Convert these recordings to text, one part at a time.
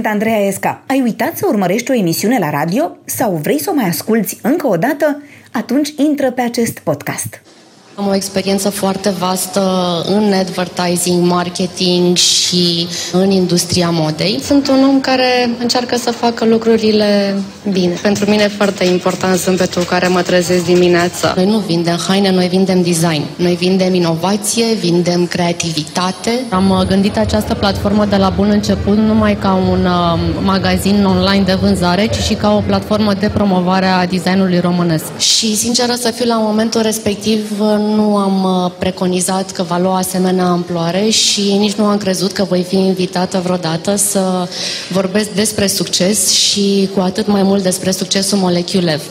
Sunt Andreea Esca. Ai uitat să urmărești o emisiune la radio sau vrei să o mai asculți încă o dată? Atunci intră pe acest podcast. Am o experiență foarte vastă în advertising, marketing și în industria modei. Sunt un om care încearcă să facă lucrurile bine. Pentru mine e foarte important zâmbetul care mă trezesc dimineața. Noi nu vindem haine, noi vindem design. Noi vindem inovație, vindem creativitate. Am gândit această platformă de la bun început numai ca un uh, magazin online de vânzare, ci și ca o platformă de promovare a designului românesc. Și, sinceră să fiu, la momentul respectiv nu am uh, preconizat că va lua asemenea amploare și nici nu am crezut că voi fi invitată vreodată să vorbesc despre succes și cu atât mai mult despre succesul Moleculev.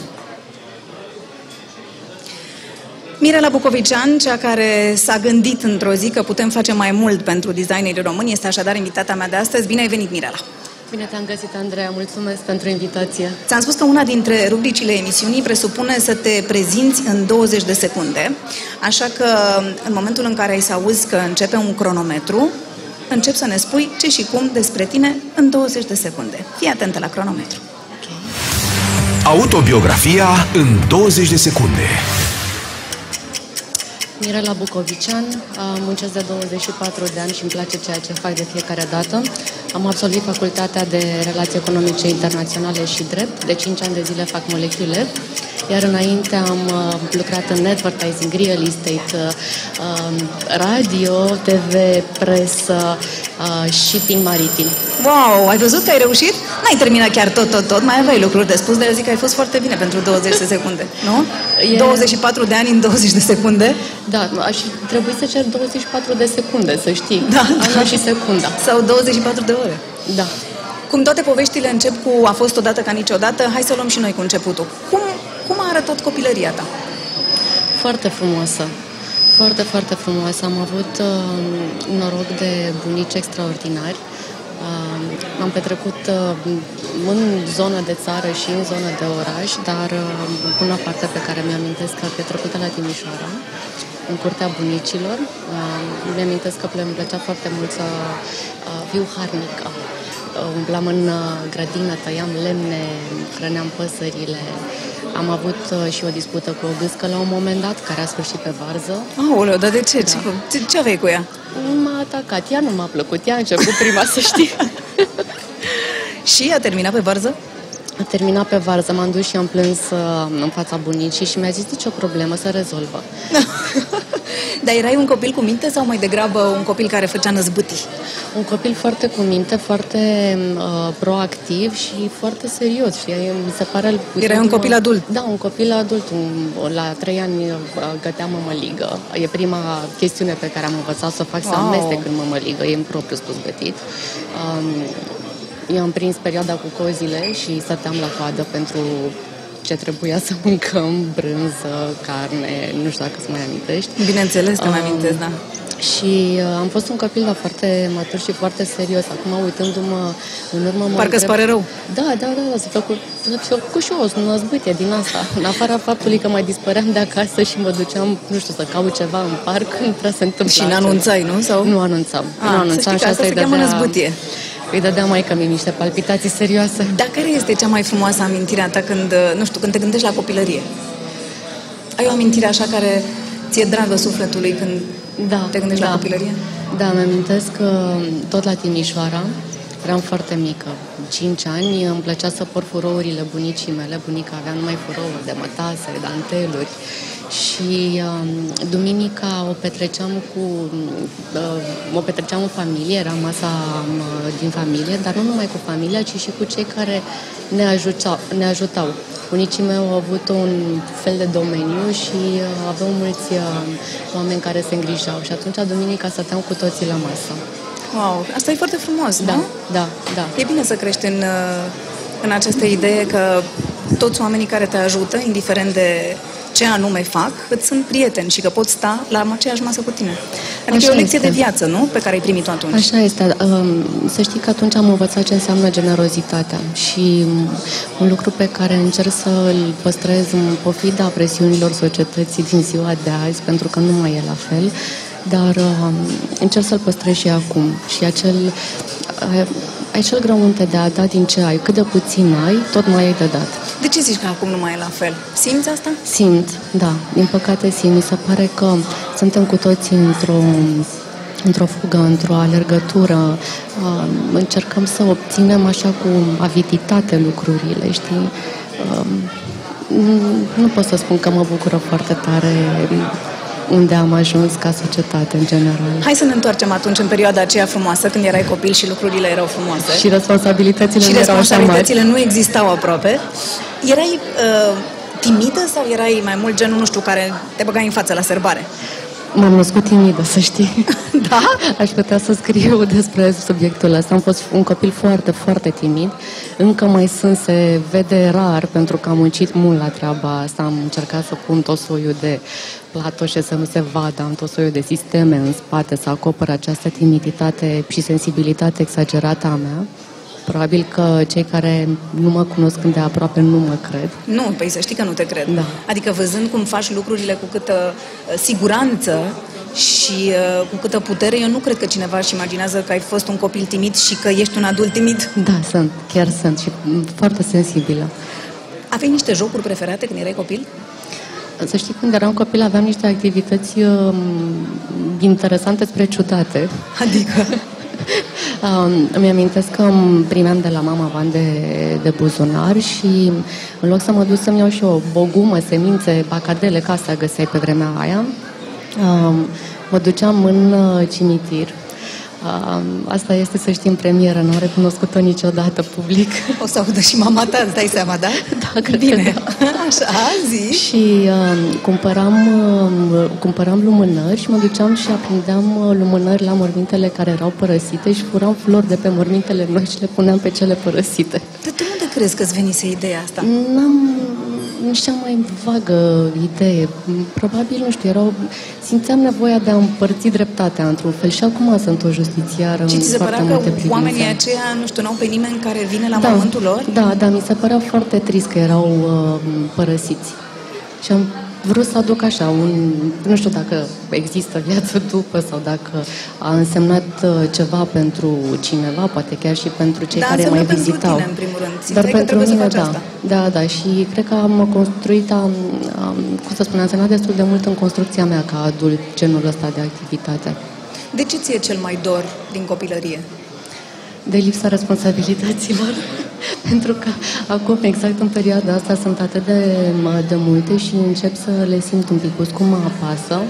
Mirela Bucovician, cea care s-a gândit într-o zi că putem face mai mult pentru designerii români, este așadar invitata mea de astăzi. Bine ai venit, Mirela! Bine te-am găsit, Andreea. Mulțumesc pentru invitație. Ți-am spus că una dintre rubricile emisiunii presupune să te prezinți în 20 de secunde, așa că în momentul în care ai să auzi că începe un cronometru, încep să ne spui ce și cum despre tine în 20 de secunde. Fii atentă la cronometru. Okay. Autobiografia în 20 de secunde. Mirela Bucovician, muncesc de 24 de ani și îmi place ceea ce fac de fiecare dată. Am absolvit facultatea de Relații Economice Internaționale și Drept. De 5 ani de zile fac molecule. Iar înainte am uh, lucrat în advertising, real estate, uh, um, radio, TV, presă, uh, shipping maritim. Wow, ai văzut că ai reușit? N-ai terminat chiar tot, tot, tot. Mai aveai lucruri de spus, dar eu zic că ai fost foarte bine pentru 20 de secunde, nu? E... 24 de ani în 20 de secunde? Da, aș trebui să cer 24 de secunde, să știi. Da, da. și secunda. Sau 24 de ore. Da. Cum toate poveștile încep cu a fost odată ca niciodată, hai să luăm și noi cu începutul. Cum, cum a arătat copilăria ta? Foarte frumoasă. Foarte, foarte frumoasă. Am avut uh, noroc de bunici extraordinari. Uh, am petrecut uh, în zonă de țară și în zonă de oraș, dar uh, bună parte pe care mi-am amintesc că a petrecut la Timișoara, în curtea bunicilor. Uh, mi-amintesc că îmi plăcea foarte mult să uh, fiu harnică umblam în uh, grădină, tăiam lemne, hrăneam păsările. Am avut uh, și o dispută cu o gâscă la un moment dat, care a sfârșit pe varză. Aoleu, dar de ce? Da. Ce, ce aveai cu ea? M-a atacat. Ea nu m-a plăcut. Ea a început prima, să știi. și a terminat pe varză? A terminat pe varză, m-am dus și am plâns uh, în fața bunicii și mi-a zis nicio problemă, să rezolvă. Dar erai un copil cu minte sau mai degrabă un copil care făcea năzbâtii? Un copil foarte cu minte, foarte uh, proactiv și foarte serios. Și mi se pare... Erai un copil adult? Da, un copil adult. Un, la trei ani uh, găteam mămăligă. E prima chestiune pe care am învățat să fac, wow. să amestec în mămăligă. E în propriu spus gătit. Um, eu am prins perioada cu cozile și stăteam la coadă pentru ce trebuia să mâncăm, brânză, carne, nu știu dacă îți mai amintești. Bineînțeles că um, mai amintesc, da. Și uh, am fost un copil, dar foarte matur și foarte serios. Acum, uitându-mă în urmă... Mă Parcă îți pare rău. Da, da, da, da, s-a făcut, s-a făcut și o năzbâtie din asta. În afara faptului că mai dispăream de acasă și mă duceam, nu știu, să caut ceva în parc, nu prea se întâmpla. Și n-anunțai, nu? Sau? Nu anunțam. A, nu anunțam și asta se cheamă năzbâtie îi dădea mai mie niște palpitații serioase. Dar care este cea mai frumoasă amintire a ta când, nu știu, când te gândești la copilărie? Ai o amintire așa care ți-e dragă sufletului când da, te gândești da. la copilărie? Da, mi amintesc că tot la Timișoara, eram foarte mică, 5 ani, îmi plăcea să por furourile bunicii mele. Bunica avea numai furouri de mătase, danteluri și uh, duminica o petreceam cu uh, o petreceam în familie, era masa uh, din familie, dar nu numai cu familia, ci și cu cei care ne, ajuta, ne ajutau. Unicii mei au avut un fel de domeniu și uh, aveau mulți uh, oameni care se îngrijau și atunci duminica stăteam cu toții la masă. Wow, asta e foarte frumos, da, nu? Da, da. E bine să crești în, uh, în această idee că toți oamenii care te ajută, indiferent de ce anume fac, îți sunt prieteni și că pot sta la aceeași masă cu tine. Adică Așa e o lecție este. de viață, nu? Pe care ai primit-o atunci. Așa este. Um, să știi că atunci am învățat ce înseamnă generozitatea și un lucru pe care încerc să îl păstrez în pofida presiunilor societății din ziua de azi, pentru că nu mai e la fel, dar um, încerc să-l păstrez și acum. Și acel ai cel grăunte de a da din ce ai, cât de puțin ai, tot mai ai de dat. De ce zici că acum nu mai e la fel? Simți asta? Simt, da, din păcate simt. Mi se pare că suntem cu toții într-o într-o fugă, într-o alergătură, uh, încercăm să obținem așa cu aviditate lucrurile, știi? Uh, nu pot să spun că mă bucură foarte tare unde am ajuns ca societate în general. Hai să ne întoarcem atunci în perioada aceea frumoasă, când erai copil și lucrurile erau frumoase. Și responsabilitățile și nu erau așa responsabilitățile nu existau aproape. Erai uh, timidă sau erai mai mult genul, nu știu, care te băgai în față la serbare? M-am născut timidă, să știi. Da? Aș putea să scriu despre subiectul ăsta. Am fost un copil foarte, foarte timid. Încă mai sunt, se vede rar, pentru că am muncit mult la treaba asta. Am încercat să pun tot soiul de platoșe să nu se vadă, am tot soiul de sisteme în spate să acopăr această timiditate și sensibilitate exagerată a mea. Probabil că cei care nu mă cunosc de aproape nu mă cred. Nu, păi să știi că nu te cred. Da. Adică văzând cum faci lucrurile cu câtă uh, siguranță și uh, cu câtă putere, eu nu cred că cineva își imaginează că ai fost un copil timid și că ești un adult timid. Da, sunt, chiar sunt și foarte sensibilă. Aveai niște jocuri preferate când erai copil? Să știi, când eram copil aveam niște activități uh, interesante spre ciudate. Adică? Um, îmi amintesc că îmi primeam de la mama bani de, de buzunar și în loc să mă duc să-mi iau și o bogumă, semințe, bacadele, ca să găseai pe vremea aia, um, mă duceam în uh, cimitir Asta este, să știm, premieră, nu am recunoscut-o niciodată public. O să audă și mama ta, îți dai seama, da? Da, cred Bine. că da. Așa, zi. Și uh, cumpăram, uh, cumpăram lumânări și mă duceam și aprindeam uh, lumânări la mormintele care erau părăsite și furam flori de pe mormintele noi și le puneam pe cele părăsite. Dar tu unde crezi că-ți venise ideea asta? N-am nici cea mai vagă idee. Probabil, nu știu, erau, simțeam nevoia de a împărți dreptatea într-un fel și acum sunt o justițiară Și ți se foarte părea că multe oamenii aceia, nu știu, n-au pe nimeni care vine la da, mormântul lor? Da, da, mi se părea foarte trist că erau uh, părăsiți. Și am vrut să aduc așa un... Nu știu dacă există viață după sau dacă a însemnat uh, ceva pentru cineva, poate chiar și pentru cei da, care mai pentru vizitau. Tine, în primul rând. Dar că pentru mine, să da. Asta. Da, da. Și cred că am construit, am, am, cum să spun, am semnat destul de mult în construcția mea ca adult genul ăsta de activitate. De ce ți-e cel mai dor din copilărie? De lipsa responsabilităților. Pentru că acum, exact în perioada asta, sunt atât de, de multe și încep să le simt un pic cum mă apasă.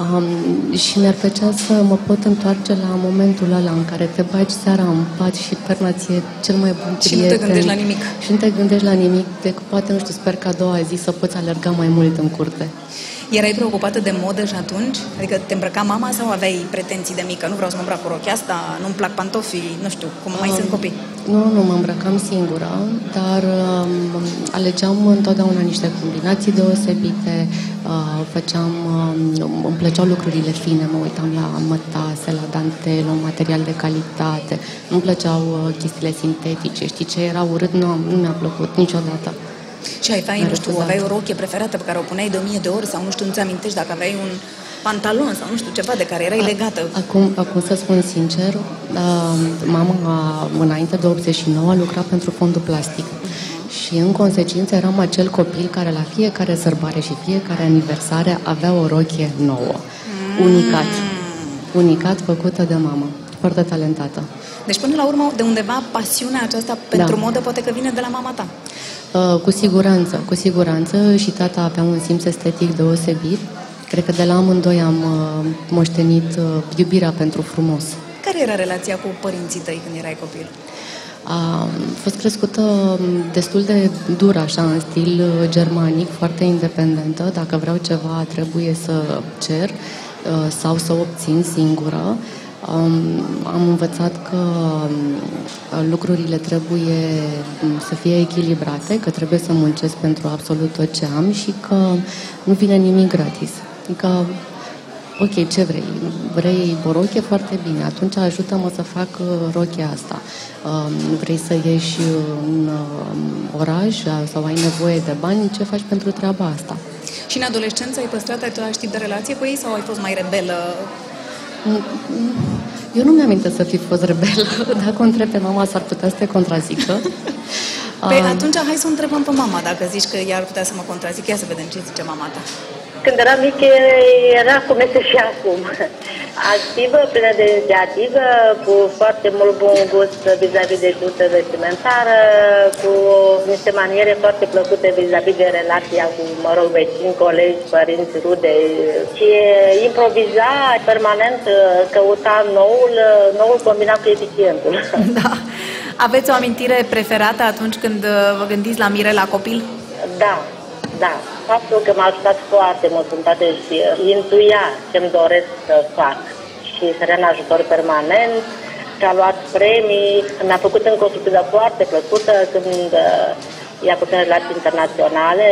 Um, și mi-ar plăcea să mă pot întoarce la momentul ăla în care te bagi seara în pat și perna ție cel mai bun prieten. Și nu te gândești la nimic. Și nu te gândești la nimic, decât poate, nu știu, sper că a doua zi să poți alerga mai mult în curte. Erai preocupată de modă și atunci? Adică te îmbrăca mama sau aveai pretenții de mică? Nu vreau să mă îmbrac cu rochia asta, nu-mi plac pantofii, nu știu, cum mai um, sunt copii. Nu, nu, mă îmbrăcam singură, dar um, alegeam întotdeauna niște combinații deosebite, uh, făceam, um, îmi plăceau lucrurile fine, mă uitam la mătase, la dantel, un material de calitate, nu-mi plăceau uh, chestiile sintetice, știi ce era urât, nu, nu mi-a plăcut niciodată. Și aveai, nu știu, aveai o rochie preferată pe care o puneai de o mie de ori sau nu știu, nu-ți amintești dacă aveai un pantalon sau nu știu, ceva de care erai legată. Acum, acum să spun sincer, uh, mama înainte de 89 a lucrat pentru fondul plastic. Și în consecință eram acel copil care la fiecare sărbare și fiecare aniversare avea o rochie nouă. Mm. Unicat. Unicat făcută de mamă. Foarte talentată. Deci până la urmă, de undeva, pasiunea aceasta pentru da. modă poate că vine de la mama ta. Uh, cu siguranță, cu siguranță și tata avea un simț estetic deosebit. Cred că de la amândoi am uh, moștenit uh, iubirea pentru frumos. Care era relația cu părinții tăi când erai copil? A fost crescută um, destul de dur, așa, în stil germanic, foarte independentă. Dacă vreau ceva, trebuie să cer sau să obțin singură. Am învățat că um, lucrurile trebuie um, să fie echilibrate, că trebuie să muncesc pentru absolut tot ce am și că nu vine nimic gratis. Adică, ok, ce vrei? Vrei o rochie? Foarte bine. Atunci ajută-mă să fac uh, rochia asta. Um, vrei să ieși în oraș sau ai nevoie de bani? Ce faci pentru treaba asta? Și în adolescență ai păstrat același tip de relație cu ei sau ai fost mai rebelă Eu nu mi-am să fi fost rebelă. Dacă o întreb pe mama, s-ar putea să te contrazică. Păi um, atunci hai să o întrebăm pe mama dacă zici că ea ar putea să mă contrazică. Ia să vedem ce zice mama ta. Când eram mic, era cum este și acum. Activă, plină de inițiativă, cu foarte mult bun gust vis-a-vis de jută vestimentară, cu niște maniere foarte plăcute vis-a-vis de relația cu, mă rog, vecini, colegi, părinți, rude. Și improviza permanent, căuta noul, noul combinat cu eficientul. Da. Aveți o amintire preferată atunci când vă gândiți la Mirela copil? Da, da, faptul că m-a ajutat foarte mult în toate și intuia ce-mi doresc să fac și să în ajutor permanent, că a luat premii, mi-a făcut încă o surpriză foarte plăcută când uh, i-a făcut în relații internaționale.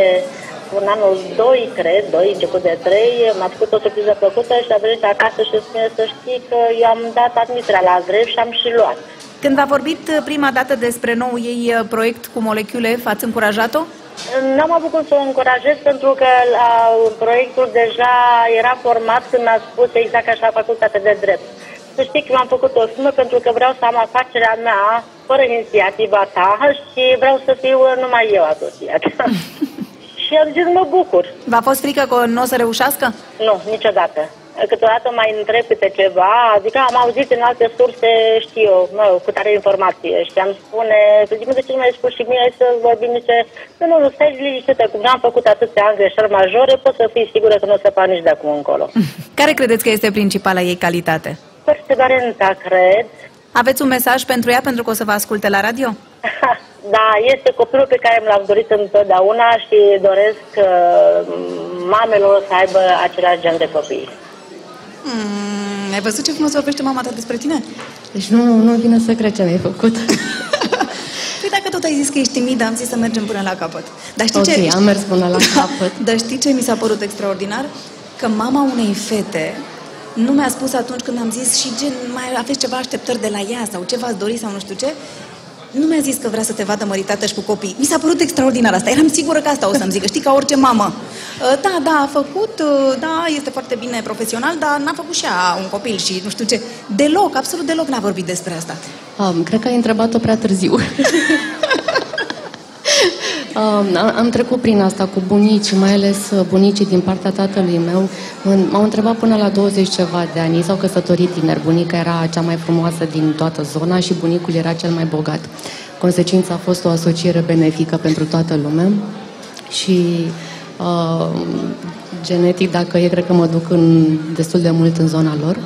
În anul 2, cred, 2, început de 3, m-a făcut o surpriză plăcută și a venit acasă și spune să știi că eu am dat admiterea la greș și am și luat. Când a vorbit prima dată despre nou ei uh, proiect cu molecule, v-ați încurajat-o? N-am avut cum să o încurajez pentru că la, proiectul deja era format când mi-a spus exact așa facultate de drept. Să știi că m-am făcut o sumă pentru că vreau să am afacerea mea fără inițiativa ta și vreau să fiu numai eu asociat. și am zis, mă bucur. V-a fost frică că nu o să reușească? Nu, niciodată câteodată mai întreb câte ceva, adică am auzit în alte surse, știu eu, mă, cu tare informație și am spune, să zic, de ce nu mai spus și mie să vorbim niște, nu, nu, nu, stai liniștită, cum n-am făcut atâția ani greșeli majore, pot să fii sigură că nu o să fac nici de acum încolo. Care credeți că este principala ei calitate? Perseverența, cred. Aveți un mesaj pentru ea pentru că o să vă asculte la radio? Da, este copilul pe care mi l-am dorit întotdeauna și doresc uh, mamelor să aibă același gen de copii. Mm, ai văzut ce frumos vorbește mama ta despre tine? Deci nu, nu vine să cred ce mi-ai făcut. păi dacă tot ai zis că ești timidă, am zis să mergem până la capăt. Dar știi okay, ce? am mers până la capăt. Dar știi ce mi s-a părut extraordinar? Că mama unei fete nu mi-a spus atunci când am zis și gen, mai aveți ceva așteptări de la ea sau ce v-ați dori sau nu știu ce, nu mi-a zis că vrea să te vadă măritată și cu copii. Mi s-a părut extraordinar asta. Eram sigură că asta o să-mi zică. Știi, ca orice mamă. Uh, da, da, a făcut, uh, da, este foarte bine profesional, dar n-a făcut și ea un copil și nu știu ce. Deloc, absolut deloc n-a vorbit despre asta. Um, cred că ai întrebat-o prea târziu. Um, am trecut prin asta cu bunici, mai ales uh, bunicii din partea tatălui meu. M-au întrebat până la 20 ceva de ani. S-au căsătorit tineri. Bunica era cea mai frumoasă din toată zona și bunicul era cel mai bogat. Consecința a fost o asociere benefică pentru toată lumea și uh, genetic, dacă e, cred că mă duc în, destul de mult în zona lor.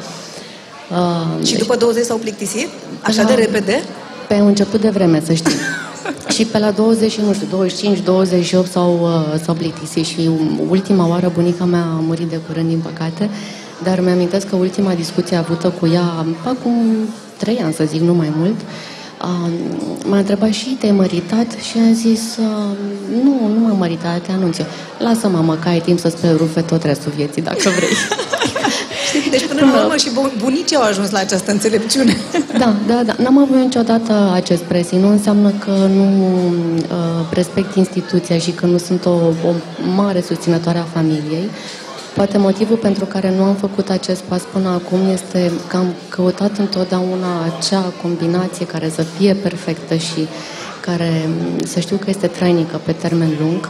Uh, și după 20 s-au plictisit? Așa de repede? Pe un început de vreme, să știi. și pe la 20, nu știu, 25, 28 s-au, uh, s-au plictisit și ultima oară bunica mea a murit de curând, din păcate, dar mi-amintesc că ultima discuție avută cu ea acum trei ani, să zic, nu mai mult, uh, m-a întrebat și te-ai măritat și a zis uh, nu, nu m-am măritat, te anunț eu. Lasă mamă că ai timp să-ți rufe tot restul vieții dacă vrei. Deci până la urmă și bunicii au ajuns la această înțelepciune. Da, da, da. N-am avut niciodată acest presiune. Nu înseamnă că nu uh, respect instituția și că nu sunt o, o mare susținătoare a familiei. Poate motivul pentru care nu am făcut acest pas până acum este că am căutat întotdeauna acea combinație care să fie perfectă și care să știu că este trainică pe termen lung.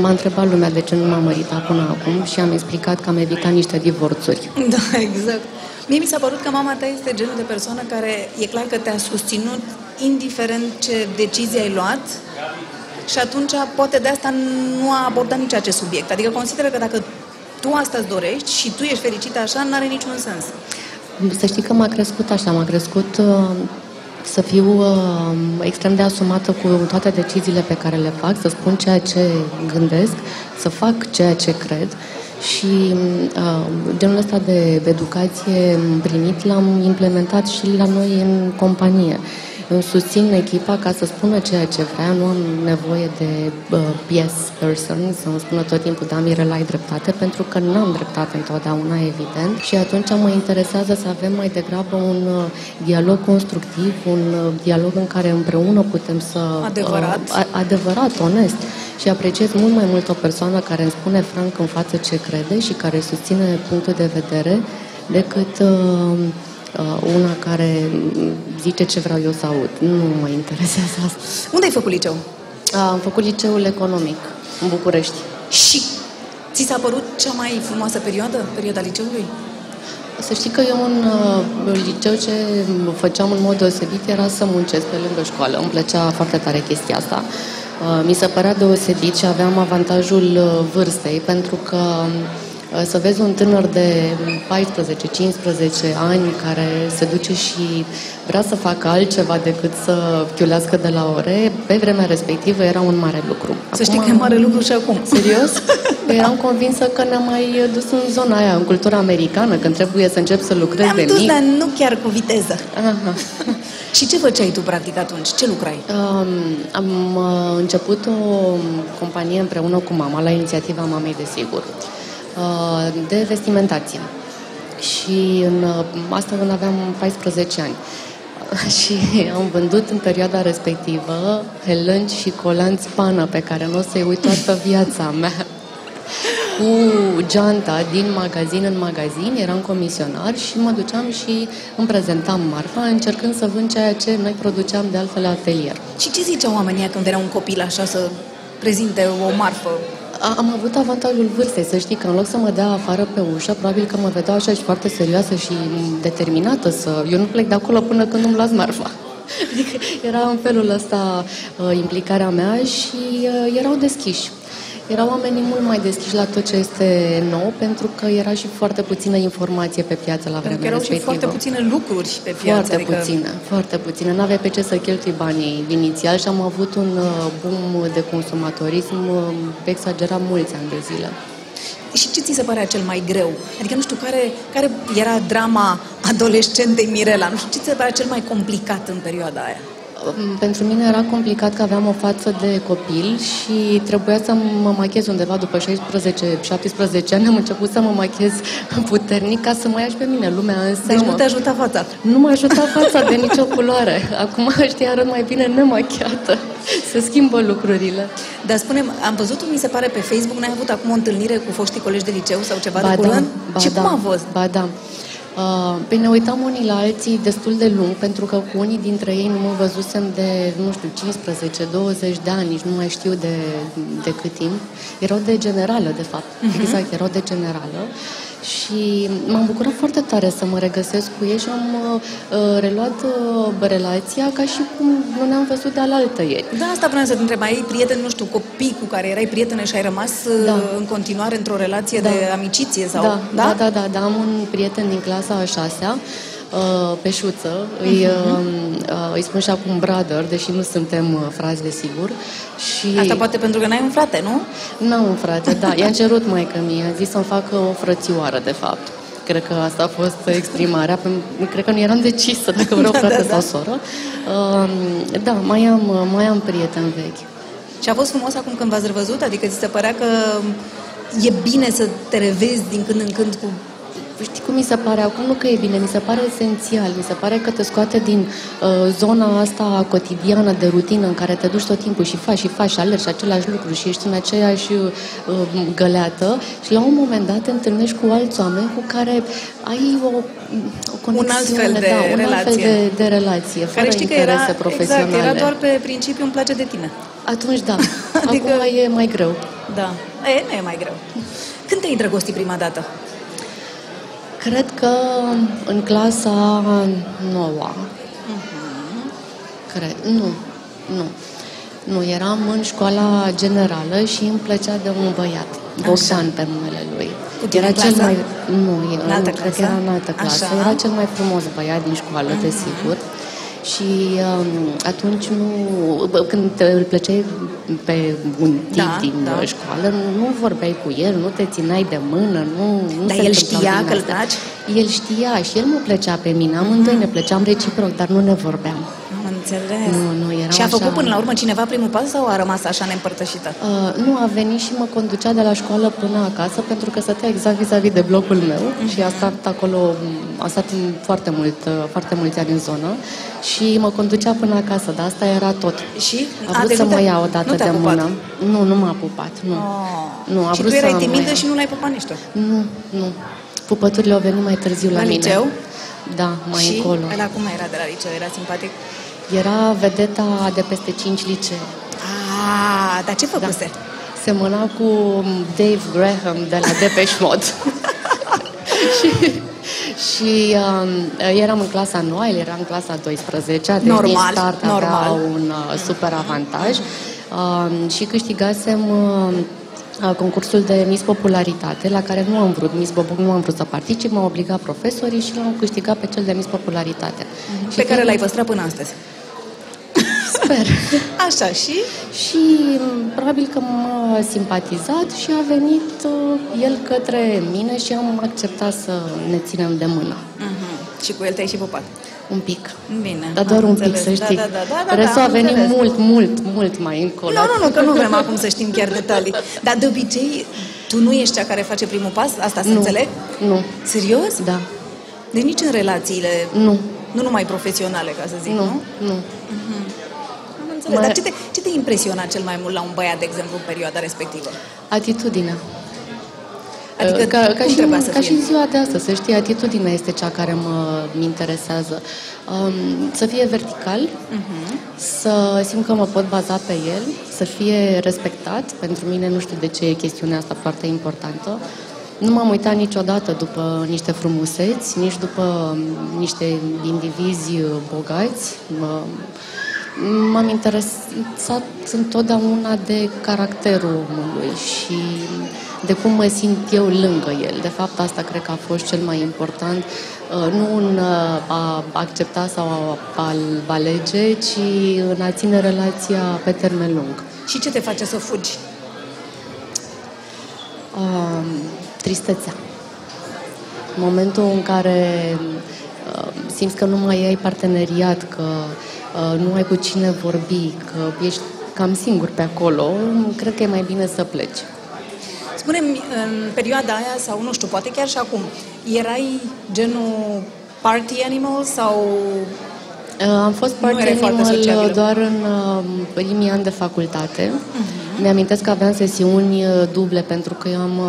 M-a întrebat lumea de ce nu m-am măritat până acum și am explicat că am evitat niște divorțuri. Da, exact. Mie mi s-a părut că mama ta este genul de persoană care e clar că te-a susținut indiferent ce decizie ai luat și atunci poate de asta nu a abordat nici acest subiect. Adică consideră că dacă tu asta îți dorești și tu ești fericită așa, nu are niciun sens. Să știi că m-a crescut așa, m-a crescut uh, să fiu uh, extrem de asumată cu toate deciziile pe care le fac, să spun ceea ce gândesc, să fac ceea ce cred și uh, genul ăsta de educație primit l-am implementat și la noi în companie. Îmi susțin echipa ca să spună ceea ce vrea, nu am nevoie de uh, yes person să-mi spună tot timpul, da, Mirela, ai dreptate, pentru că nu am dreptate întotdeauna, evident, și atunci mă interesează să avem mai degrabă un uh, dialog constructiv, un uh, dialog în care împreună putem să... Adevărat. Uh, adevărat, onest. Și apreciez mult mai mult o persoană care îmi spune franc în față ce crede și care susține punctul de vedere decât uh, uh, una care zice ce vreau eu să aud. Nu mă interesează asta. Unde ai făcut liceu? Am făcut liceul economic în București. Și ți s-a părut cea mai frumoasă perioadă, perioada liceului? Să știi că eu în uh, liceu ce făceam în mod deosebit era să muncesc pe lângă școală. Îmi plăcea foarte tare chestia asta. Uh, mi se părea deosebit și aveam avantajul uh, vârstei pentru că uh, să vezi un tânăr de 14-15 ani care se duce și vrea să facă altceva decât să chiulească de la ore, pe vremea respectivă era un mare lucru. Acum, să știi că e mare lucru și acum. Serios? Eram convinsă că ne-am mai dus în zona aia, în cultura americană, când trebuie să încep să lucrez ne-am de dus, mic. dar nu chiar cu viteză. Aha. și ce făceai tu, practic, atunci? Ce lucrai? Um, am uh, început o companie împreună cu mama, la inițiativa mamei, desigur, uh, de vestimentație. Și în, uh, asta când aveam 14 ani. și am vândut în perioada respectivă helânci și colanți pană pe care nu o să-i uit toată viața mea cu geanta din magazin în magazin, eram comisionar și mă duceam și îmi prezentam marfa încercând să vând ceea ce noi produceam de altfel la atelier. Și ce ziceau oamenii când era un copil așa să prezinte o marfă? Am avut avantajul vârstei, să știi că în loc să mă dea afară pe ușă, probabil că mă vedeau așa și foarte serioasă și determinată să... Eu nu plec de acolo până când nu-mi las marfa. Adică era în felul ăsta uh, implicarea mea și uh, erau deschiși erau oamenii mult mai deschiși la tot ce este nou, pentru că era și foarte puțină informație pe piață la vremea erau respectivă. și foarte puține lucruri pe piață. Foarte adică... puține, foarte puține. N-aveai pe ce să cheltui banii inițial și am avut un uh, boom de consumatorism uh, exagerat mulți ani de zile. Și ce ți se părea cel mai greu? Adică, nu știu, care, care era drama adolescentei Mirela? Nu știu, ce ți se părea cel mai complicat în perioada aia? Pentru mine era complicat că aveam o față de copil și trebuia să mă machez undeva după 16-17 ani. Am început să mă machez puternic ca să mă ia și pe mine lumea în seamă. Deci nu te ajuta fața? Nu mă ajuta fața de nicio culoare. Acum știi, arăt mai bine nemachiată. Se schimbă lucrurile. Dar spunem, am văzut, mi se pare, pe Facebook, n-ai avut acum o întâlnire cu foștii colegi de liceu sau ceva ba de da, curând? Ba și da, cum a fost? Ba da. Uh, păi ne uitam unii la alții destul de lung, pentru că cu unii dintre ei nu mă văzusem de, nu știu, 15-20 de ani, nici nu mai știu de, de cât timp. Erau de generală, de fapt. Uh-huh. Exact, erau de generală. Și m-am bucurat foarte tare să mă regăsesc cu ei și am uh, reluat uh, relația ca și cum nu ne-am văzut de alaltă ieri. Da, asta vreau să te întreb. Ai prieteni, nu știu, copii cu care erai prietene și ai rămas uh, Da. în continuare într-o relație Da. de amiciție? Sau... Da, da, da, da, da. Am un prieten din clasa a șasea, uh, Peșuță, îi, uh, uh, îi spun și acum brother, deși nu suntem uh, frați, desigur. Și Asta poate pentru că n-ai un frate, nu? N-am un frate, da. I-a cerut maică mie, a zis să-mi facă o frățioară, de fapt. Cred că asta a fost exprimarea. Pen- Cred că nu eram decisă dacă vreau Da, frate da, da. sau soră. Uh, da, mai am, mai am prieteni vechi. Și a fost frumos acum când v-ați revăzut? Adică ți se părea că e bine să te revezi din când în când cu... Știi cum mi se pare acum? Nu că e bine, mi se pare esențial. Mi se pare că te scoate din uh, zona asta cotidiană de rutină în care te duci tot timpul și faci și faci și alergi și același lucru și ești în aceeași uh, găleată și la un moment dat te întâlnești cu alți oameni cu care ai o, o conexiune, alt fel de da, un alt fel relație. de, de relație, fără Care știi că interese era, profesionale. exact, era doar pe principiu îmi place de tine. Atunci da, Adică- acum e mai greu. Da. E, nu e mai greu. Când te-ai îndrăgostit prima dată? Cred că în clasa noua. Cred. Nu. Nu. Nu, eram în școala generală și îmi plăcea de un băiat. Bogdan pe numele lui. Cu tine Era în cel clasă? mai... Nu, În era, altă cred că clasă? era în altă clasă. Așa. Era cel mai frumos băiat din școală, desigur. Și um, atunci nu... bă, Când te, îl plăceai pe un tip Da, din da. școală, nu vorbeai cu el, nu te țineai de mână, nu... nu Dar se el întâmplau știa din că-l astea. taci? El știa și el mă plăcea pe mine. Amândoi ne plăceam reciproc, dar nu ne vorbeam. Am înțeles. Nu, nu, eram Și a făcut așa- până la urmă cineva primul pas sau a rămas așa neîmpărtășită? Uh, nu, a venit și mă conducea de la școală până acasă pentru că stătea exact vis-a-vis de blocul meu și a stat acolo, a stat foarte mult, uh, foarte mulți ani în zonă și mă conducea până acasă, dar asta era tot. Și? A vrut deci să nu mă te- ia o dată nu te-a de pupat? mână. Nu, nu m-a pupat, nu. Oh. Nu, a și vrut tu erai să mă timidă ia. și nu l-ai pupat nici tu. Nu, nu. Pupăturile au venit mai târziu la, La mine. liceu? da, mai și încolo. ăla cum era de la liceu? Era simpatic? Era vedeta de peste 5 licee. Ah, dar ce făcuse? Da. Semăna cu Dave Graham de la Depeche Mode. și și um, eram în clasa nouă, el era în clasa 12 deci Normal, din start normal. avea un uh, super avantaj. Um, și câștigasem uh, concursul de Miss Popularitate, la care nu am vrut, Miss Bobuc nu am vrut să particip, m-au obligat profesorii și l-am câștigat pe cel de Miss Popularitate. Pe Și care l-ai păstrat până astăzi. Sper. Așa, și? Și m, probabil că m-a simpatizat și a venit uh, el către mine și am acceptat să ne ținem de mână. Uh-huh. Și cu el te-ai și pupat. Un pic. Bine. Dar doar am un pic, înțeles. să știi. Da, da, da, da, Restul da, a am venit înțeles. mult, mult, mult mai încolo. Nu, nu, nu, că nu vrem acum să știm chiar detalii. Dar de obicei, tu nu ești cea care face primul pas? Asta să Nu. înțeleg? Nu. Serios? Da. Deci nici în relațiile, Nu. nu numai profesionale, ca să zic, Nu. nu? Nu. Am înțeles. Mai- Dar ce te, ce te impresiona cel mai mult la un băiat, de exemplu, în perioada respectivă? Atitudinea. Adică ca, ca, cum și, trebuia să ca fie? și în ziua de astăzi, să știi, atitudinea este cea care mă mă interesează. Um, să fie vertical, Mhm. să simt că mă pot baza pe el, să fie respectat. Pentru mine, nu știu de ce e chestiunea asta foarte importantă. Nu m-am uitat niciodată după niște frumuseți, nici după um, niște indivizi uh, bogați. Mă, M-am interesat întotdeauna de caracterul omului și de cum mă simt eu lângă el. De fapt, asta cred că a fost cel mai important, uh, nu în uh, a accepta sau a a alege, ci în a ține relația pe termen lung. Și ce te face să fugi? Um, tristețea. Momentul în care uh, simți că nu mai ai parteneriat, că uh, nu ai cu cine vorbi, că ești cam singur pe acolo, cred că e mai bine să pleci. Spune-mi, în perioada aia, sau nu știu, poate chiar și acum, erai genul party animal sau... Uh, Am fost Nu party erai foarte animal sociabilă. uh, doar în uh, primii ani de facultate. Mi-amintesc că aveam sesiuni uh, duble pentru că eu am...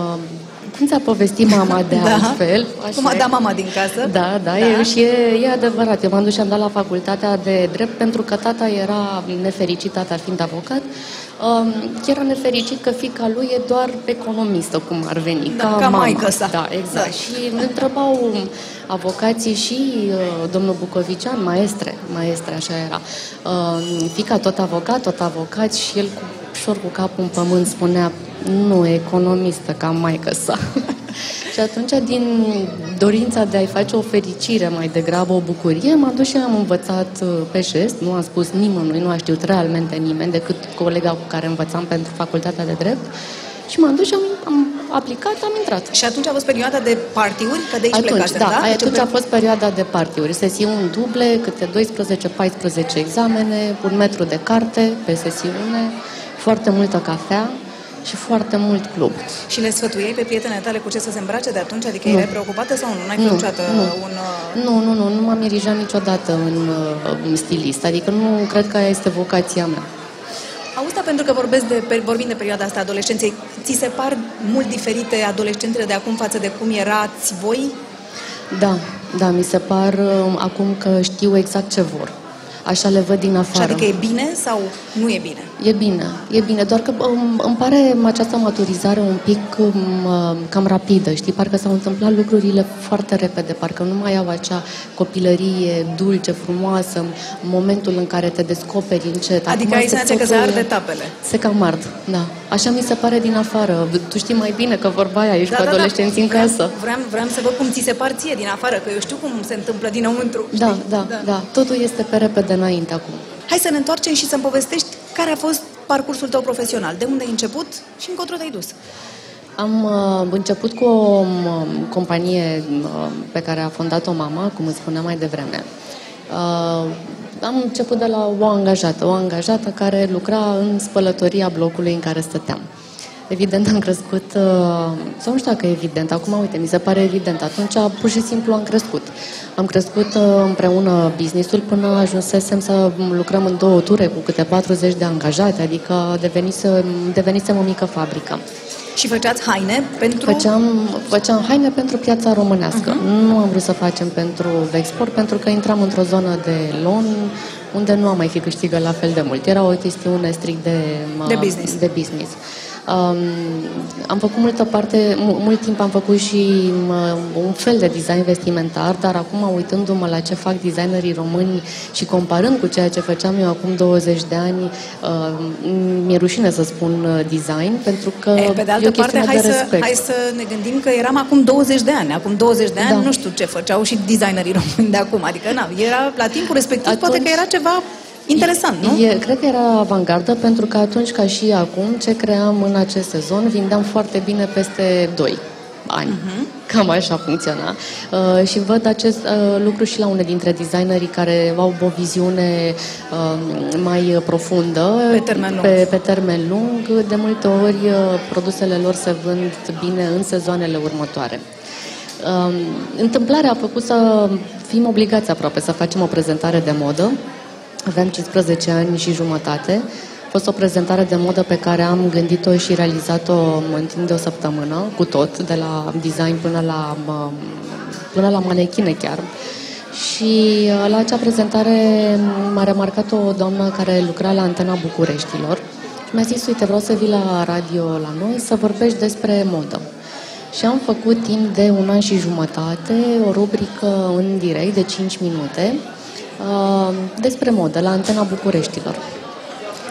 uh, Cum ți-a povestit mama de Da. altfel? Cum a e. dat mama din casă? Da, da, Da. E, și e, e adevărat. Eu m-am dus și am dat la facultatea de drept pentru că tata era nefericit, tata fiind avocat. Um, era nefericit că fica lui e doar economistă, cum ar veni, Da, ca, ca mama. maică sa. Da, exact. Da. Și ne întrebau avocații și uh, domnul Bucovician, maestre, maestre, așa era. Uh, fica tot avocat, tot avocat și el cu ușor cu capul în pământ spunea nu, economistă ca maică sa. și atunci, din dorința de a-i face o fericire mai degrabă, o bucurie, m-am dus și am învățat uh, pe gest, nu am spus nimănui, nu a știut realmente nimeni, decât colega cu care învățam pentru facultatea de drept. Și m-am dus și am, am aplicat, am intrat. Și atunci a fost perioada de partiuri, că de aici Atunci, plecase, da, da? Deci atunci pe- a fost perioada de partiuri, sesiuni duble, câte 12-14 examene, un metru de carte pe sesiune, foarte multă cafea și foarte mult club. Și le sfătuiai pe prietenele tale cu ce să se îmbrace de atunci? Adică Nu. erai preocupată sau nu? N-ai fost Nu, niciodată nu. un... uh, Nu, nu, nu, nu m-am irijat niciodată în, uh, în stilist, adică nu cred că aia este vocația mea. Auzi, dar pentru că vorbesc de, pe- vorbim de perioada asta a adolescenței, ți se par mult diferite adolescentele de acum față de cum erați voi? Da, da, mi se par uh, acum că știu exact ce vor. Așa le văd din Și afară. adică e bine sau nu e bine? E bine, e bine, doar că um, îmi pare această maturizare un pic um, uh, cam rapidă, știi? Parcă s-au întâmplat lucrurile foarte repede, parcă nu mai au acea copilărie dulce, frumoasă, în momentul în care te descoperi încet. Adică Acum ai senzația că se totul- arde tapele. Se cam ard, da. Așa mi se pare din afară. Tu știi mai bine că vorba aia, ești cu adolescenții în vreau, casă. Vreau, vreau să văd cum ți se par ție din afară, că eu știu cum se întâmplă dinăuntru. Da, știi? da, da, Totul este pe repede înainte acum. Hai să ne întoarcem și să-mi povestești care a fost parcursul tău profesional, de unde ai început și încotro te-ai dus. Am uh, început cu o um, companie uh, pe care a fondat-o mama, cum îți spuneam mai devreme. Uh, am început de la o angajată, o angajată care lucra în spălătoria blocului în care stăteam. Evident am crescut, uh, sau nu știu dacă e evident, acum uite, mi se pare evident, atunci pur și simplu am crescut. Am crescut uh, împreună businessul până ajunsesem să lucrăm în două ture cu câte 40 de angajați, adică devenisem, devenisem o mică fabrică. Și făceați haine pentru... Făceam, făceam haine pentru piața românească. Uh-huh. Nu am vrut să facem pentru export, pentru că intram într-o zonă de lon unde nu am mai fi câștigă la fel de mult. Era o chestiune strict de, de business. De business. Um, am făcut multă parte, mult timp am făcut și um, un fel de design vestimentar, dar acum uitându-mă la ce fac designerii români și comparând cu ceea ce făceam eu acum 20 de ani, uh, mi-e rușine să spun uh, design, pentru că e, Pe de altă parte, hai, de să, hai să ne gândim că eram acum 20 de ani. Acum 20 de ani da. nu știu ce făceau și designerii români de acum. Adică, na, era la timpul respectiv, Atunci, poate că era ceva Interesant, nu? E, cred că era avangardă pentru că atunci ca și acum ce cream în acest sezon vindeam foarte bine peste 2 ani. Uh-huh. Cam așa funcționa. Uh, și văd acest uh, lucru și la une dintre designerii care au o viziune uh, mai profundă. Pe termen lung. Pe, pe termen lung. De multe ori uh, produsele lor se vând bine în sezoanele următoare. Uh, întâmplarea a făcut să fim obligați aproape să facem o prezentare de modă Aveam 15 ani și jumătate. A fost o prezentare de modă pe care am gândit-o și realizat-o în timp de o săptămână, cu tot, de la design până la, până la manechine chiar. Și uh, la acea prezentare m-a remarcat o doamnă care lucra la Antena Bucureștilor și mi-a zis, uite, vreau să vii la radio la noi să vorbești despre modă. Și am făcut timp de un an și jumătate o rubrică în direct de 5 minute Uh, despre modă la Antena Bucureștilor.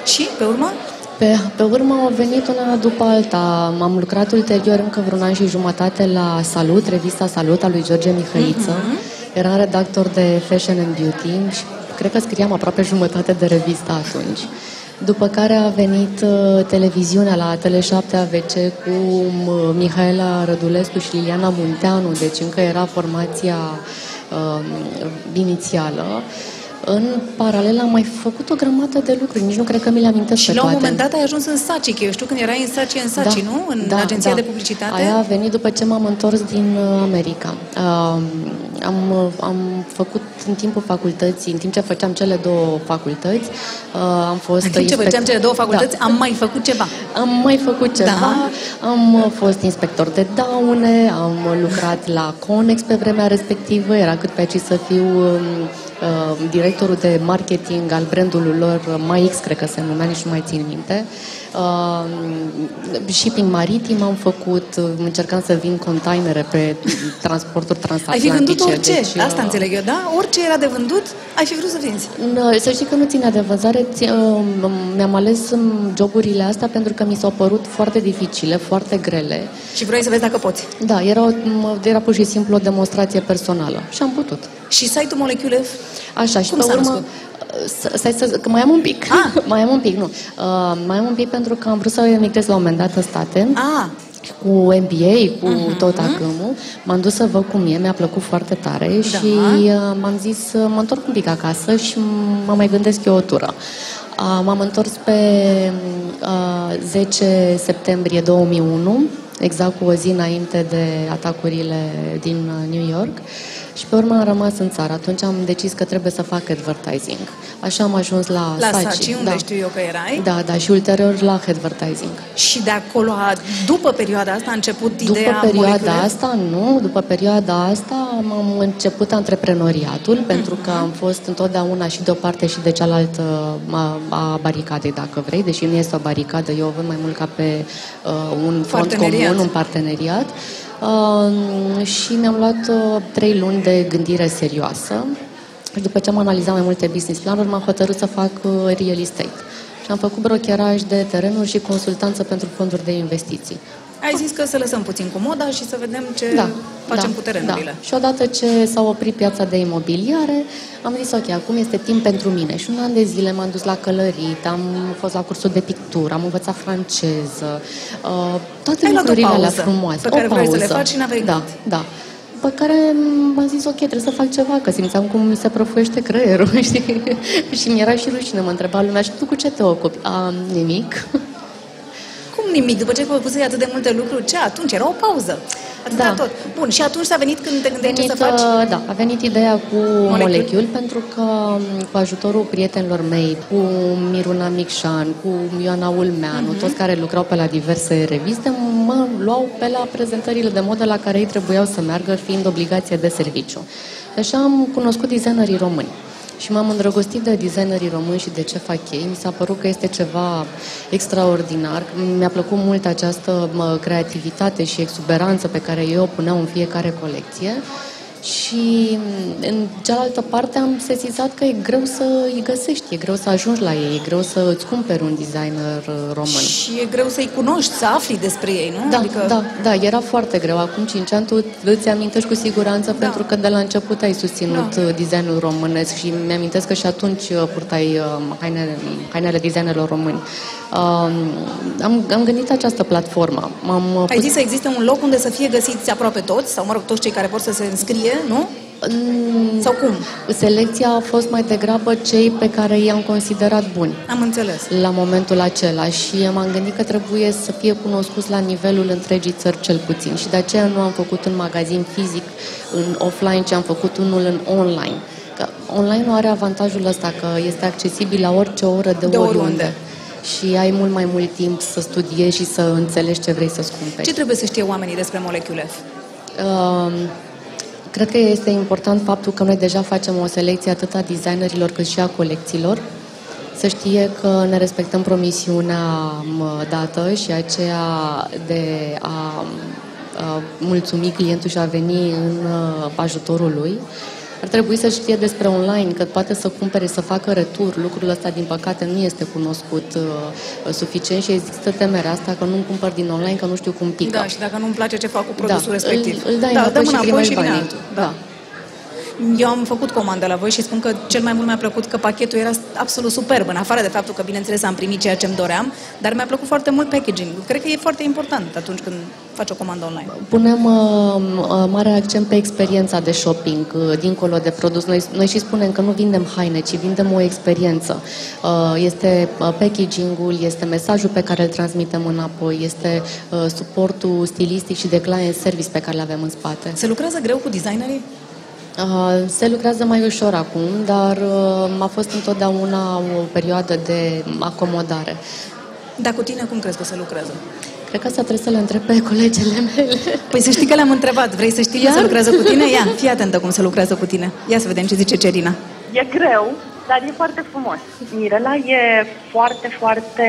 Și, pe urmă? Pe, pe urmă au venit una după alta. M-am lucrat ulterior încă vreun an și jumătate la Salut, revista Salut a lui George Mihăiță. Uh-huh. Eram redactor de Fashion and Beauty și cred că scriam aproape jumătate de revista atunci. După care a venit uh, televiziunea la Tele7 AVC cu uh, Mihaela Rădulescu și Liliana Munteanu, deci încă era formația uh, inițială. În paralel am mai făcut o grămadă de lucruri, nici nu cred că mi le amintesc Și la un moment dat ai ajuns în Saci, că eu știu când erai în Saci, în Saci, da, nu? În da, agenția da. de publicitate? Aia a venit după ce m-am întors din uh, America. Uh, am, am făcut în timpul facultății, în timp ce făceam cele două facultăți, uh, am fost... În timp ce făceam cele două facultăți, da. am mai făcut ceva. Am mai făcut ceva, da. am fost inspector de daune, am lucrat la Conex pe vremea respectivă, era cât pe aici să fiu um, uh, directorul de marketing al brandului lor, MyX, cred că se numea, nici nu mai țin minte. Uh, shipping maritim am făcut, încercam să vin containere pe transporturi transatlantice. Ai fi vândut orice, deci, asta uh, înțeleg eu, da? Orice era de vândut, ai fi vrut să vinzi. Să știi că nu ține de vânzare, ți, uh, mi-am ales um, joburile astea pentru că mi s-au părut foarte dificile, foarte grele. Și vrei să vezi dacă poți. Da, era, o, era pur și simplu o demonstrație personală și am putut. Și site-ul Molecule Așa, și Cum pe urmă, născut? Stai să, că mai am un pic. Ah. mai am un pic, nu. Uh, mai am un pic pentru că am vrut să emigrez la un moment dat în state. Ah. Cu MBA, cu uh-huh. tot acâmul. M-am dus să văd cum e, mi-a plăcut foarte tare da. și uh, m-am zis uh, mă întorc un pic acasă și mă mai gândesc eu o tură. Uh, m-am întors pe uh, 10 septembrie 2001, exact cu o zi înainte de atacurile din uh, New York. Uh, și pe urmă am rămas în țară. Atunci am decis că trebuie să fac advertising. Așa am ajuns la, la Saci. Saci, unde da. știu eu că erai. Da, da, și ulterior la advertising. Și de acolo, după perioada asta, a început după ideea După perioada asta, nu. După perioada asta am început antreprenoriatul, uh-huh. pentru că am fost întotdeauna și de o parte și de cealaltă a, a baricadei, dacă vrei, deși nu este o baricadă, eu o văd mai mult ca pe uh, un front comun, un parteneriat. Uh, și mi-am luat uh, trei luni de gândire serioasă. Și după ce am analizat mai multe business planuri, m-am hotărât să fac uh, real estate. Și am făcut brokeraj de terenuri și consultanță pentru fonduri de investiții. Ai zis că să lăsăm puțin cu moda și să vedem ce da, facem da, cu terenurile. Da. Și odată ce s-a oprit piața de imobiliare, am zis, ok, acum este timp pentru mine. Și un an de zile m-am dus la călărit, am fost la cursul de pictură, am învățat franceză, uh, toate Ai lucrurile alea frumoase. Pe care o pauză. vrei să le faci și n-aveai Da, gând. da pe care m-am zis, ok, trebuie să fac ceva, că simțeam cum mi se prăfuiește creierul, știi? și mi-era și rușine, mă întreba lumea, și tu cu ce te ocupi? A, nimic. Cum nimic? După ce ai făcut atât de multe lucruri, ce atunci? Era o pauză. Atâta Da. tot. Bun, și atunci s-a venit când te gândeai ce venit, să faci? uh, Da, a venit ideea cu Molecule. Molecule, pentru că m, cu ajutorul prietenilor mei, cu Miruna Micșan, cu Ioana Ulmeanu, Mhm. toți care lucrau pe la diverse reviste, mă luau pe la prezentările de modă la care ei trebuiau să meargă, fiind obligație de serviciu. Așa am cunoscut designerii români. Și m-am îndrăgostit de designerii români și de ce fac ei. Mi s-a părut că este ceva extraordinar. Mi-a plăcut mult această mă, creativitate și exuberanță pe care ei o puneau în fiecare colecție. Și în cealaltă parte am sesizat că e greu să îi găsești, e greu să ajungi la ei, e greu să îți cumperi un designer uh, român. Și e greu să-i cunoști, să afli despre ei, nu? Da, adică... da, da, era foarte greu. Acum 5 ani tu îți amintești cu siguranță Da. pentru că de la început ai susținut Da. da. designul românesc și mi-amintesc că și atunci uh, purtai uh, haine, hainele designerilor români. Uh, am, am gândit această platformă. M-am uh, Ai pus- zis să existe un loc unde să fie găsiți aproape toți, sau mă rog, toți cei care vor să se înscrie, nu? Mm, Sau cum? Selecția a fost mai degrabă cei pe care i-am considerat buni. Am înțeles. la momentul acela și m-am gândit că trebuie să fie cunoscuți la nivelul întregii țări cel puțin și de aceea nu am făcut un magazin fizic în offline, ci am făcut unul în online. Că online are avantajul ăsta că este accesibil la orice oră de, De oriunde. oriunde. Și ai mult mai mult timp să studiezi și să înțelegi ce vrei să-ți cumperi. Ce trebuie să știe oamenii despre Molecule F? Um, Cred că este important faptul că noi deja facem o selecție atât a designerilor cât și a colecțiilor. Să știe că ne respectăm promisiunea mă, dată și aceea de a, a mulțumi clientul și a veni în uh, ajutorul lui. Ar trebui să știe despre online, că poate să cumpere, să facă retur. Lucrul ăsta, din păcate, nu este cunoscut uh, suficient și există temerea asta că nu-mi cumpăr din online, că nu știu cum pică. Da, și dacă nu-mi place ce fac cu produsul da, respectiv. Îl, îl dai da, înapoi dăm și înapoi primești și vine banii. altul. Da. Eu am făcut comandă la voi și spun că cel mai mult mi-a plăcut că pachetul era absolut superb, în afară de faptul că, bineînțeles, am primit ceea ce îmi doream, dar mi-a plăcut foarte mult packaging. Cred că e foarte important atunci când faci o comandă online. Punem uh, uh, mare accent pe experiența de shopping, uh, dincolo de produs. Noi, noi și spunem că nu vindem haine, ci vindem o experiență. Uh, este uh, packaging-ul, este mesajul pe care îl transmitem înapoi, este uh, suportul stilistic și de client service pe care le avem în spate. Se lucrează greu cu designerii? Uh, Se lucrează mai ușor acum, dar uh, a fost întotdeauna o perioadă de acomodare. Dar cu tine cum crezi că se lucrează? Cred că asta trebuie să le întreb pe colegele mele. Păi să știi că le-am întrebat. Vrei să știi cum Iar? se lucrează cu tine? Ia, fii atentă cum se lucrează cu tine. Ia să vedem ce zice Cerina. E greu, dar e foarte frumos. Mirela e foarte, foarte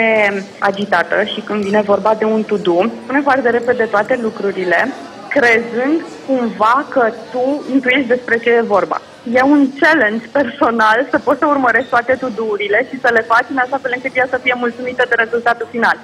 agitată și când vine vorba de un to-do, spune foarte repede toate lucrurile, crezând cumva că tu intuiești despre ce e vorba. E un challenge personal să poți să urmărești toate to-do-urile și să le faci în așa fel încât ea să fie mulțumită de rezultatul final.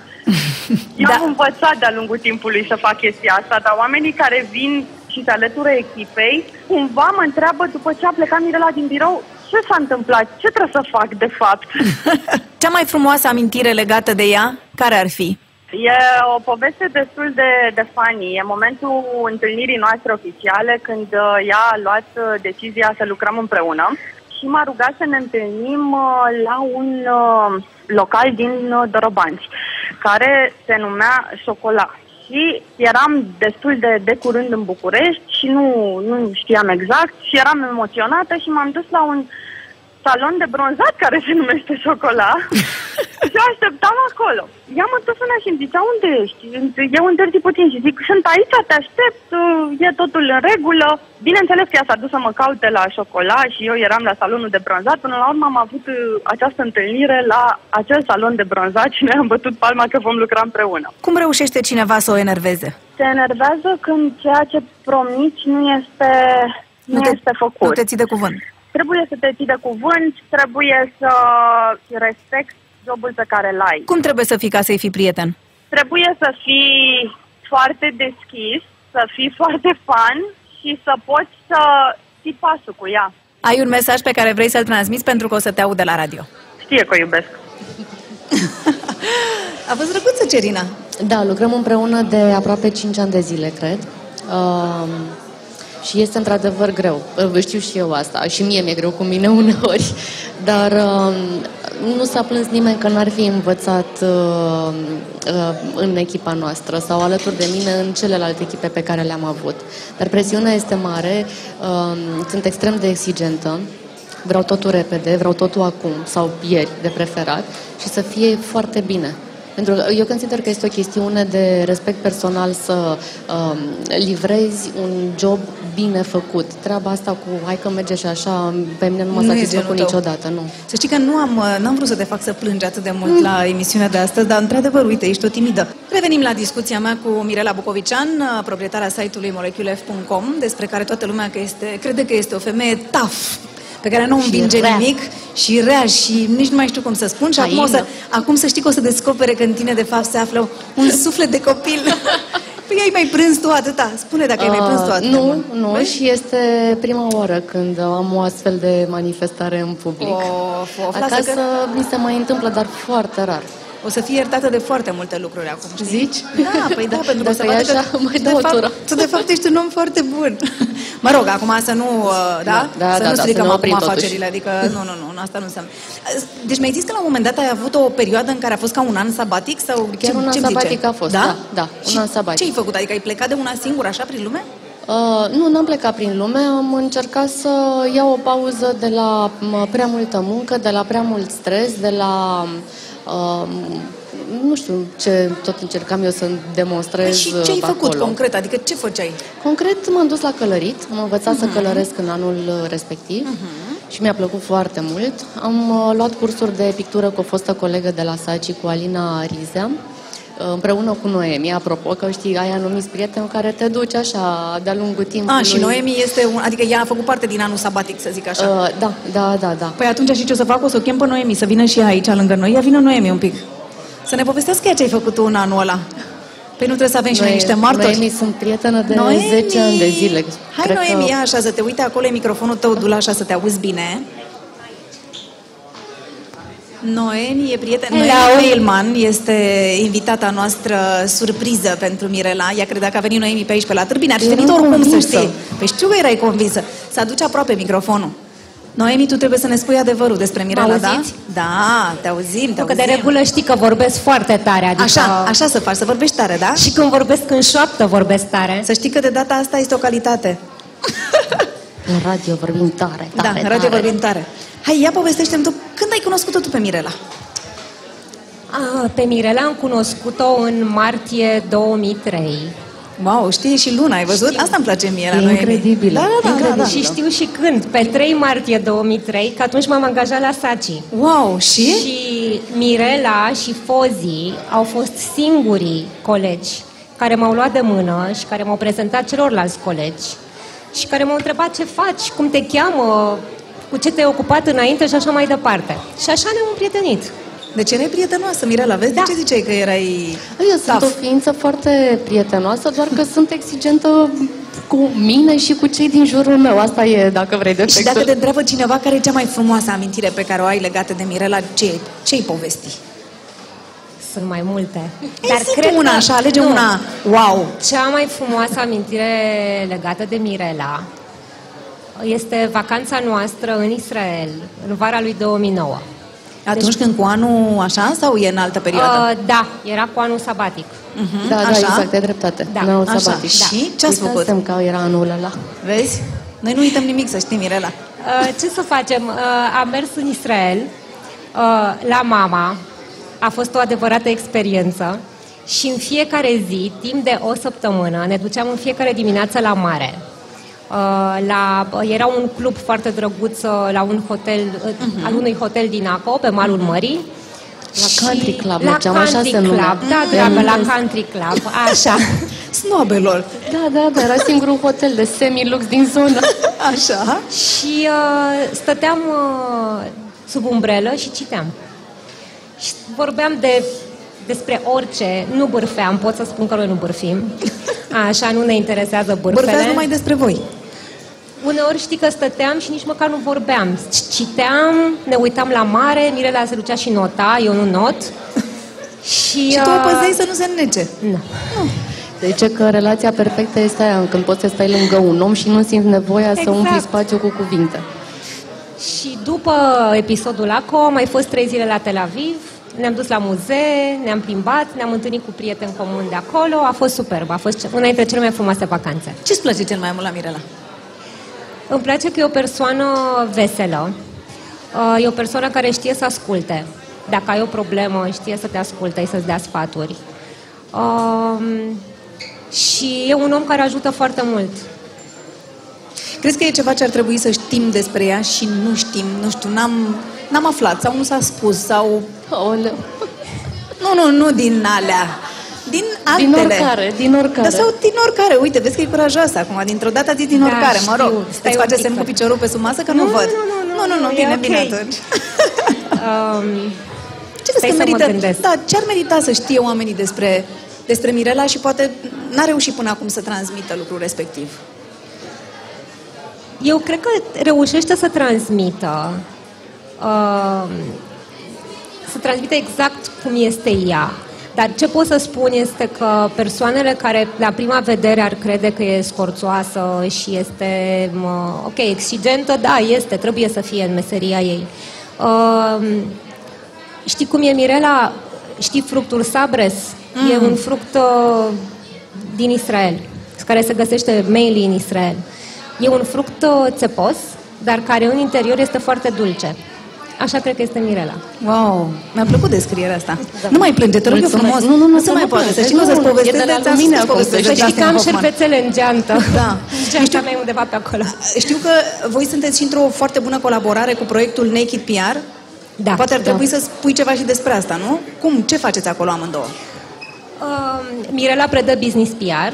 Eu Da. am învățat de-a lungul timpului să fac chestia asta, dar oamenii care vin și se alătură echipei, cumva mă întreabă după ce a plecat Mirela din birou, ce s-a întâmplat, ce trebuie să fac de fapt. Cea mai frumoasă amintire legată de ea, care ar fi? E o poveste destul de, de funny. E momentul întâlnirii noastre oficiale când uh, ea a luat uh, decizia să lucrăm împreună și m-a rugat să ne întâlnim uh, la un uh, local din uh, Dorobanți, care se numea Șocola. Și eram destul de, de curând în București și nu, nu știam exact și eram emoționată și m-am dus la un salon de bronzat care se numește Șocola și o așteptam acolo. Ea mă tot suna și îmi zicea, unde ești? Eu întârzi puțin și zic, sunt aici, te aștept, e totul în regulă. Bineînțeles că ea s-a dus să mă caute la Șocola și eu eram la salonul de bronzat. Până la urmă am avut uh, această întâlnire la acel salon de bronzat și noi am bătut palma că vom lucra împreună. Cum reușește cineva să o enerveze? Se enervează când ceea ce promiți nu este, nu, te, este făcut. Nu te ții de cuvânt. Trebuie să te ții de cuvânt, trebuie să respecti jobul pe care îl ai. Cum trebuie să fii ca să-i fii prieten? Trebuie să fii foarte deschis, să fii foarte fan și să poți să ții pasul cu ea. Ai un mesaj pe care vrei să-l transmiți pentru că o să te audă la radio. Știe că o iubesc. A fost drăguță, Cerina. Da, lucrăm împreună de aproape 5 ani de zile, cred. Um, și este într-adevăr greu. Uh, Știu și eu asta. Și mie mi-e greu cu mine uneori. Dar um, nu s-a plâns nimeni că n-ar fi învățat uh, uh, în echipa noastră sau alături de mine în celelalte echipe pe care le-am avut. Dar presiunea este mare, uh, sunt extrem de exigentă, vreau totul repede, vreau totul acum sau ieri de preferat și să fie foarte bine. Pentru eu consider că este o chestiune de respect personal să um, livrezi un job bine făcut. Treaba asta cu hai că merge și așa, pe mine nu m-a satisfăcut niciodată, nu. Să știi că nu am, n-am vrut să te fac să plângi atât de mult mm. la emisiunea de astăzi, dar într-adevăr, uite, ești o timidă. Revenim la discuția mea cu Mirela Bucovician, proprietarea site-ului moleculef.com, despre care toată lumea că este, crede că este o femeie tough, pe care nu o învinge rea. nimic și rea și nici nu mai știu cum să spun și acum, o să, acum să știi că o să descopere că în tine de fapt se află un suflet de copil. Păi ai mai prins tu atâta? Spune dacă uh, ai mai prins tu uh, atâta. Nu, nu, Vezi? și este prima oară când am o astfel de manifestare în public. Of, of, Acasă că... mi se mai întâmplă, dar foarte rar. O să fie iertată de foarte multe lucruri acum, știi? Zici? Da, păi da, da pentru că să vadă așa, că mai de fapt, tu de fapt ești un om foarte bun. Mă rog, acum să nu, uh, da? da, să da, nu da, stricăm să acum afacerile, adică nu, nu, nu, asta nu înseamnă. Deci mi-ai zis că la un moment dat ai avut o perioadă în care a fost ca un an sabatic sau Chiar ce, un an ce sabatic zice? a fost, da, da, un Și an sabatic. ce ai făcut? Adică ai plecat de una singură așa prin lume? Uh, nu, n-am plecat prin lume, am încercat să iau o pauză de la prea multă muncă, de la prea mult stres, de la uh, nu știu ce tot încercam eu să demonstrez păi Și ce ai acolo. făcut concret? Adică ce făceai? Concret m-am dus la călărit, am învățat uh-huh. să mhm. călăresc în anul respectiv uh-huh. și mi-a plăcut foarte mult. Am uh, luat cursuri de pictură cu o fostă colegă de la Saci, cu Alina Rizea, uh, împreună cu Noemi, apropo, că știi, ai anumiți prieteni care te duci așa de-a lungul timpului. A, și Noemi este, un, adică ea a făcut parte din anul sabatic, să zic așa. Uh, da, da, da, da. Păi atunci și ce o să fac? O să o chem pe Noemi, să vină și ea aici lângă noi. Ia vină Noemi un pic. Să ne povestească ea ce ai făcut tu în anul ăla. Păi nu trebuie să avem și noi niște martori. Noemi sunt prietenă de Noemi. 10 ani de zile. Hai Cred Noemi, că... ia așa să te uite acolo, e microfonul tău, du așa să te auzi bine. Noemi e prieten. Noemi Feilman este invitata noastră surpriză pentru Mirela. Ea credea că a venit Noemi pe aici pe la târbine. Ar fi venit oricum convinsă. să știi. Păi știu că erai convinsă. Să aduci aproape microfonul. Noemi, tu trebuie să ne spui adevărul despre Mirela, da? Da, te auzim, te Că de regulă știi că vorbesc foarte tare. Adică... Așa, așa să faci, să vorbești tare, da? Și când vorbesc în șoaptă, vorbesc tare. Să știi că de data asta este o calitate. În radio vorbim tare, tare, Da, în radio tare. vorbim tare. Hai, ia povestește-mi tu, când ai cunoscut-o tu pe Mirela? A, pe Mirela am cunoscut-o în martie 2003. Wow, știi și luna, ai văzut? Știu. Asta îmi place mie la noi. Incredibil. Da, da, da, da, da. Și știu și când, pe 3 martie 2003, că atunci m-am angajat la Saci. Wow, și? Și Mirela și Fozi au fost singurii colegi care m-au luat de mână și care m-au prezentat celorlalți colegi și care m-au întrebat ce faci, cum te cheamă, cu ce te-ai ocupat înainte și așa mai departe. Și așa ne-am prietenit. Deci erai prietenoasă, Mirela, vezi da. de ce ziceai că erai Eu sunt o ființă foarte prietenoasă, doar că sunt exigentă cu mine și cu cei din jurul meu. Asta e, dacă vrei, de Și dacă te întreabă cineva care e cea mai frumoasă amintire pe care o ai legată de Mirela, ce, ce-i povesti? Sunt mai multe. Ei, Dar cred una, că... așa, alege nu. una. Wow! Cea mai frumoasă amintire legată de Mirela este vacanța noastră în Israel, în vara lui 2009. Atunci deci, când cu anul așa sau e în altă perioadă? Uh, da, era cu anul sabatic. Uh-huh. Da, da, așa? exact, ai dreptate. Da. Anul așa. sabatic. Da. Și ce ați făcut? că era anul ăla. Vezi? Noi nu uităm nimic, să știi, Mirela. Uh, ce să facem? Uh, am mers în Israel uh, la mama. A fost o adevărată experiență. Și în fiecare zi, timp de o săptămână, ne duceam în fiecare dimineață la mare. Uh, la, era un club foarte drăguț uh, la un hotel, uh-huh. al unui hotel din Aco, pe malul uh-huh. mării. La Country Club, la mergeam, country așa se Club, da, dragă, la Country Club, așa. Snobelor. Da, da, da, era singurul hotel de semi-lux din zonă. Așa. Și uh, stăteam uh, sub umbrelă și citeam. Și vorbeam de despre orice, nu bârfeam, pot să spun că noi nu bârfim. Așa, nu ne interesează bârfele. Bârfeați numai despre voi. Uneori știi că stăteam și nici măcar nu vorbeam. Citeam, ne uitam la mare, Mirela se ducea și nota, eu nu not. și, și tu o păzeai să nu se înnece. Nu. nu. Deci că relația perfectă este aia când poți să stai lângă un om și nu simți nevoia exact. să umpli spațiu cu cuvinte. Și după episodul ACO am mai fost trei zile la Tel Aviv, ne-am dus la muzee, ne-am plimbat, ne-am întâlnit cu prieteni comuni de acolo, a fost superb, a fost una dintre cele mai frumoase vacanțe. Ce-ți place cel mai mult la Mirela? Îmi place că e o persoană veselă, uh, e o persoană care știe să asculte. Dacă ai o problemă, știe să te asculte, să-ți dea sfaturi. Um, și e un om care ajută foarte mult. Crezi că e ceva ce ar trebui să știm despre ea și nu știm, nu știu, n-am, n-am aflat sau nu s-a spus sau... Oleu. Nu, nu, nu din alea. Din altele. Din oricare, din oricare. Da, sau din oricare. Uite, vezi că e curajoasă acum. Dintr-o dată a zis din Da, oricare, mă rog. știu. Stai Îți un face pic semn cu să- piciorul pe sub masă că nu, Nu, văd. nu, nu, nu, nu, nu e bine, ok. bine atunci. Um, Ce crezi Stai că să mă merită? gândesc. Da, ce ar merita să știe oamenii despre, despre Mirela și poate n-a reușit până acum să transmită lucrul respectiv? Eu cred că reușește să transmită uh, să transmită exact cum este ea. Dar ce pot să spun este că persoanele care la prima vedere ar crede că e scorțoasă și este, mă, ok, exigentă, da, este, trebuie să fie în meseria ei. Uh, știi cum e Mirela? Știi fructul sabres? Mm. E un fruct uh, din Israel, care se găsește mainly în Israel. E un fruct uh, țepos, dar care în interior este foarte dulce. Așa cred că este Mirela. Wow, mi-a plăcut descrierea asta. Nu mai plânge, te rog eu Mulțumesc. frumos. Nu, nu, nu, se să mai nu poate. Să plângeți. știi că o să-ți Nu, povestesc e de la ți-am mine spus acum, povestești Să de știi că Dustin am Hoffman. șervețele în geantă. Da. Geanta mea e undeva pe acolo. Știu că voi sunteți și într-o foarte bună colaborare cu proiectul Naked PR. Da. Poate ar Da. trebui să spui ceva și despre asta, nu? Cum? Ce faceți acolo amândouă? Uh, Mirela predă business PR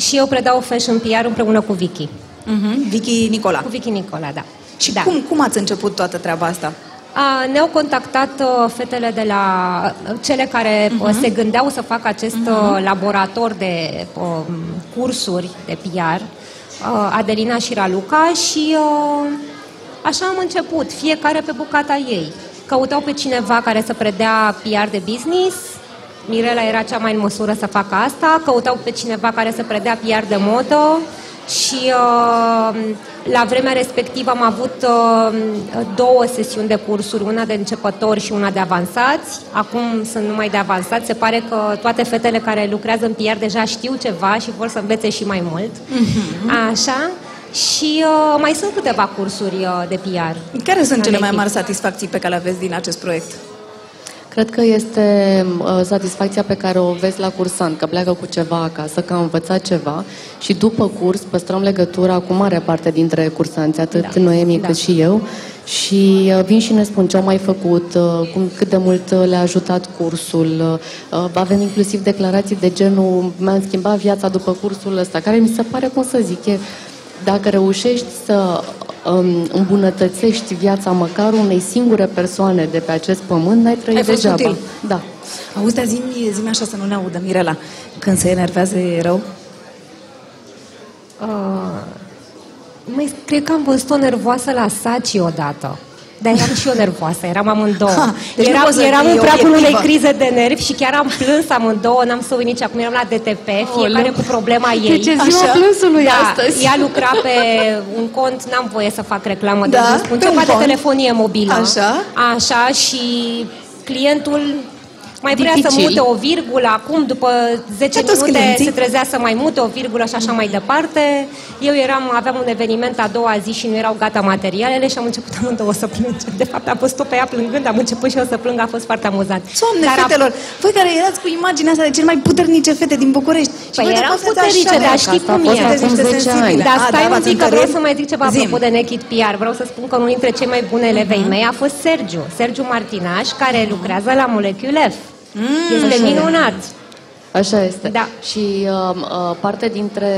și eu predau fashion PR împreună cu Vicky. Uh-huh. Vicky Nicola. Cu Vicky Nicola, da. Și da. cum, cum ați început toată treaba asta? A, ne-au contactat uh, fetele de la uh, cele care uh, se gândeau să facă acest uh, laborator de uh, cursuri de PR, uh, Adelina și Raluca și uh, așa am început, fiecare pe bucata ei. Căutau pe cineva care să predea PR de business, Mirela era cea mai în măsură să facă asta, căutau pe cineva care să predea PR de modă și uh, la vremea respectivă am avut uh, două sesiuni de cursuri, una de începători și una de avansați. Acum sunt numai de avansați. Se pare că toate fetele care lucrează în PR deja știu ceva și vor să învețe și mai mult. Așa. Și uh, mai sunt câteva cursuri uh, de PR. Care sunt La cele mai Naked. mari satisfacții pe care le aveți din acest proiect? Cred că este uh, satisfacția pe care o vezi la cursant, că pleacă cu ceva acasă, că a învățat ceva și după curs păstrăm legătura cu mare parte dintre cursanți, atât Da. Noemi Da. cât și eu și uh, vin și ne spun ce au mai făcut, uh, cum, cât de mult uh, le-a ajutat cursul. Uh, Avem inclusiv declarații de genul mi-am schimbat viața după cursul ăsta, care mi se pare, cum să zic, e, dacă reușești să um, îmbunătățești viața măcar unei singure persoane de pe acest pământ, n-ai trăit Ai fost degeaba. util. Da. Auzi, dar zi-mi, zi așa să nu ne audă, Mirela. Când se enervează e rău? Uh, mai, cred că am văzut-o nervoasă la Saci odată. Dar eram și eu nervoasă, eram amândouă. Ha, deci nu eram poți să eram fii în pragul unei obiectivă. crize de nervi și chiar am plâns amândouă, n-am să uit nici acum, eram la DTP, fiecare cu problema ei. Deci e ziua Așa? plânsului da, astăzi. ea lucra pe un cont, n-am voie să fac reclamă, Da, deci nu spun pe ceva un de cont. telefonie mobilă. Așa. Așa și clientul mai vrea să Dificil. mute o virgulă, acum după 10 Ca toți minute clienții. se trezea să mai mute o virgulă și așa mai departe. Eu eram, aveam un eveniment a doua zi și nu erau gata materialele și am început amândouă să plângem. De fapt, am văzut-o pe ea plângând, am început și eu să plâng, a fost foarte amuzant. Doamne, Dar a- fetelor, voi care erați cu imaginea asta de cele mai puternice fete din București. Și Păi voi de eram fapt sunteți puternice, așa. dar știi Asta a cum fost e. acum Sunteți niște 10 ani. sensibile. Dar A, stai da, un v-ați pic că vreau întărit? să mai zic ceva Zim. apropo de Naked PR. Vreau să spun că unul dintre cei mai buni elevi mei a fost Sergiu. Sergiu Martinaș, care lucrează la Molecule F. Este minunat. Așa este. Da. Și uh, uh, parte dintre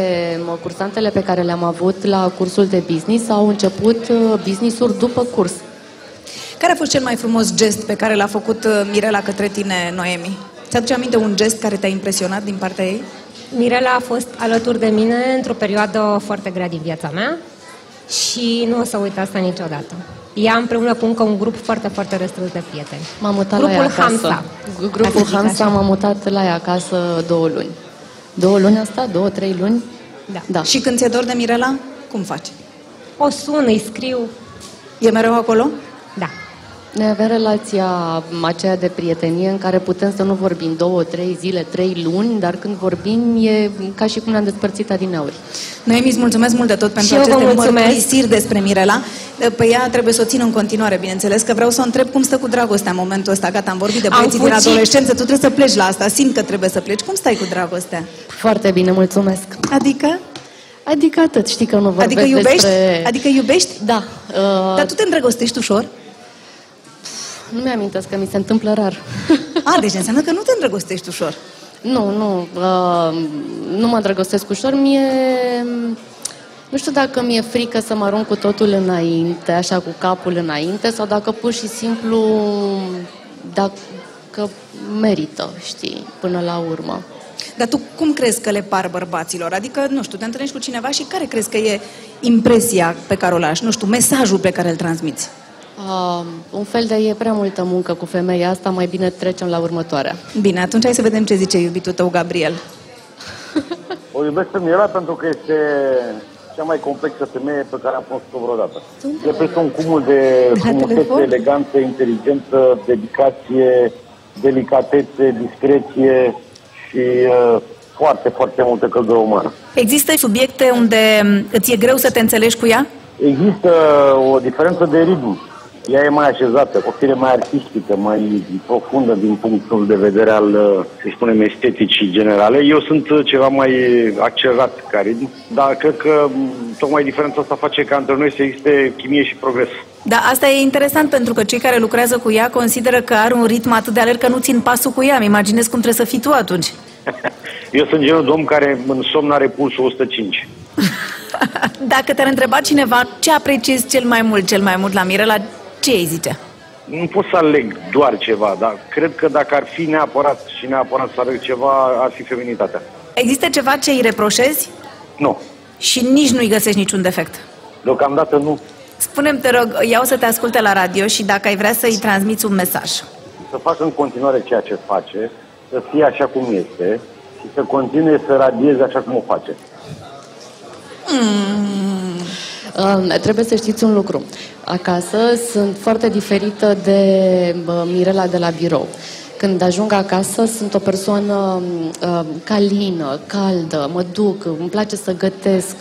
uh, cursantele pe care le-am avut la cursul de business au început uh, business-uri după curs. Care a fost cel mai frumos gest pe care l-a făcut uh, Mirela către tine, Noemi? Ți-aduce aminte un gest care te-a impresionat din partea ei? Mirela a fost alături de mine într-o perioadă foarte grea din viața mea și nu o să uit asta niciodată. Ea împreună cu încă un grup foarte, foarte restrâns de prieteni. M-am mutat Grupul la ea acasă. Hamsa. Gu- Ca Grupul să zic Hamsa așa. m-am mutat la ea acasă două luni. Două luni asta? Două, trei luni? Da. Da. Și când ți-e dor de Mirela, cum faci? O sun, îi scriu. E mereu acolo? Da. Noi avem relația aceea de prietenie în care putem să nu vorbim două, trei zile, trei luni, dar când vorbim e ca și cum ne-am despărțit adineauri. Noemi, îți mulțumesc mult de tot pentru Și eu vă aceste mulțumesc. mărturisiri despre Mirela. Pe ea trebuie să o țin în continuare, bineînțeles, că vreau să o întreb cum stă cu dragostea în momentul ăsta. Gata, am vorbit de Am băieții din fugit. adolescență, tu trebuie să pleci la asta, simt că trebuie să pleci. Cum stai cu dragostea? Foarte bine, mulțumesc. Adică? Adică atât, știi că nu vorbesc Adică iubești? despre... Adică iubești? Da. Uh, Dar tu te îndrăgostești ușor? Nu mi-amintesc că mi se întâmplă rar. A, deci înseamnă că nu te îndrăgostești ușor. Nu, nu. Uh, nu mă îndrăgostesc ușor. Mie... Nu știu dacă mi-e frică să mă arunc cu totul înainte, așa cu capul înainte, sau dacă pur și simplu dacă merită, știi, până la urmă. Dar tu cum crezi că le par bărbaților? Adică, nu știu, te întâlnești cu cineva și care crezi că e impresia pe care o lași? Nu știu, mesajul pe care îl transmiți? Uh, un fel de e prea multă muncă cu femeia asta, mai bine trecem la următoarea. Bine, atunci hai să vedem ce zice iubitul tău, Gabriel. O iubesc pe Mirela pentru că este cea mai complexă femeie pe care am fost-o vreodată. E peste un cumul de la frumusețe, telefon? eleganță, inteligență, dedicație, delicatețe, discreție și uh, foarte, foarte multă căldură umană. Există subiecte unde îți e greu să te înțelegi cu ea? Există o diferență de ritm. Ea e mai așezată, o fire mai artistică, mai profundă din punctul de vedere al, uh, să spunem, esteticii generale. Eu sunt uh, ceva mai accelerat ca ritm, dar cred că m, tocmai diferența asta face ca între noi să existe chimie și progres. Da, asta e interesant pentru că cei care lucrează cu ea consideră că are un ritm atât de alerg că nu țin pasul cu ea. Îmi imaginez cum trebuie să fii tu atunci. Eu sunt genul de om care în somn are pulsul 105. Dacă te-ar întreba cineva ce apreciezi cel mai mult, cel mai mult la Mirela, ce îi zice? Nu pot să aleg doar ceva, dar cred că dacă ar fi neapărat și neapărat să aleg ceva, ar fi feminitatea. Există ceva ce îi reproșezi Nu, și nici nu-i găsești niciun defect? deocamdată nu. Spune-mi, te rog, iau să te asculte la radio și dacă ai vrea să-i transmiți un mesaj. Să facă în continuare ceea ce face, să fie așa cum este și să continue să radieze așa cum o face. Uh, trebuie să știți un lucru. Acasă sunt foarte diferită de uh, Mirela de la birou. Când ajung acasă, sunt o persoană uh, calină, caldă, mă duc, îmi place să gătesc,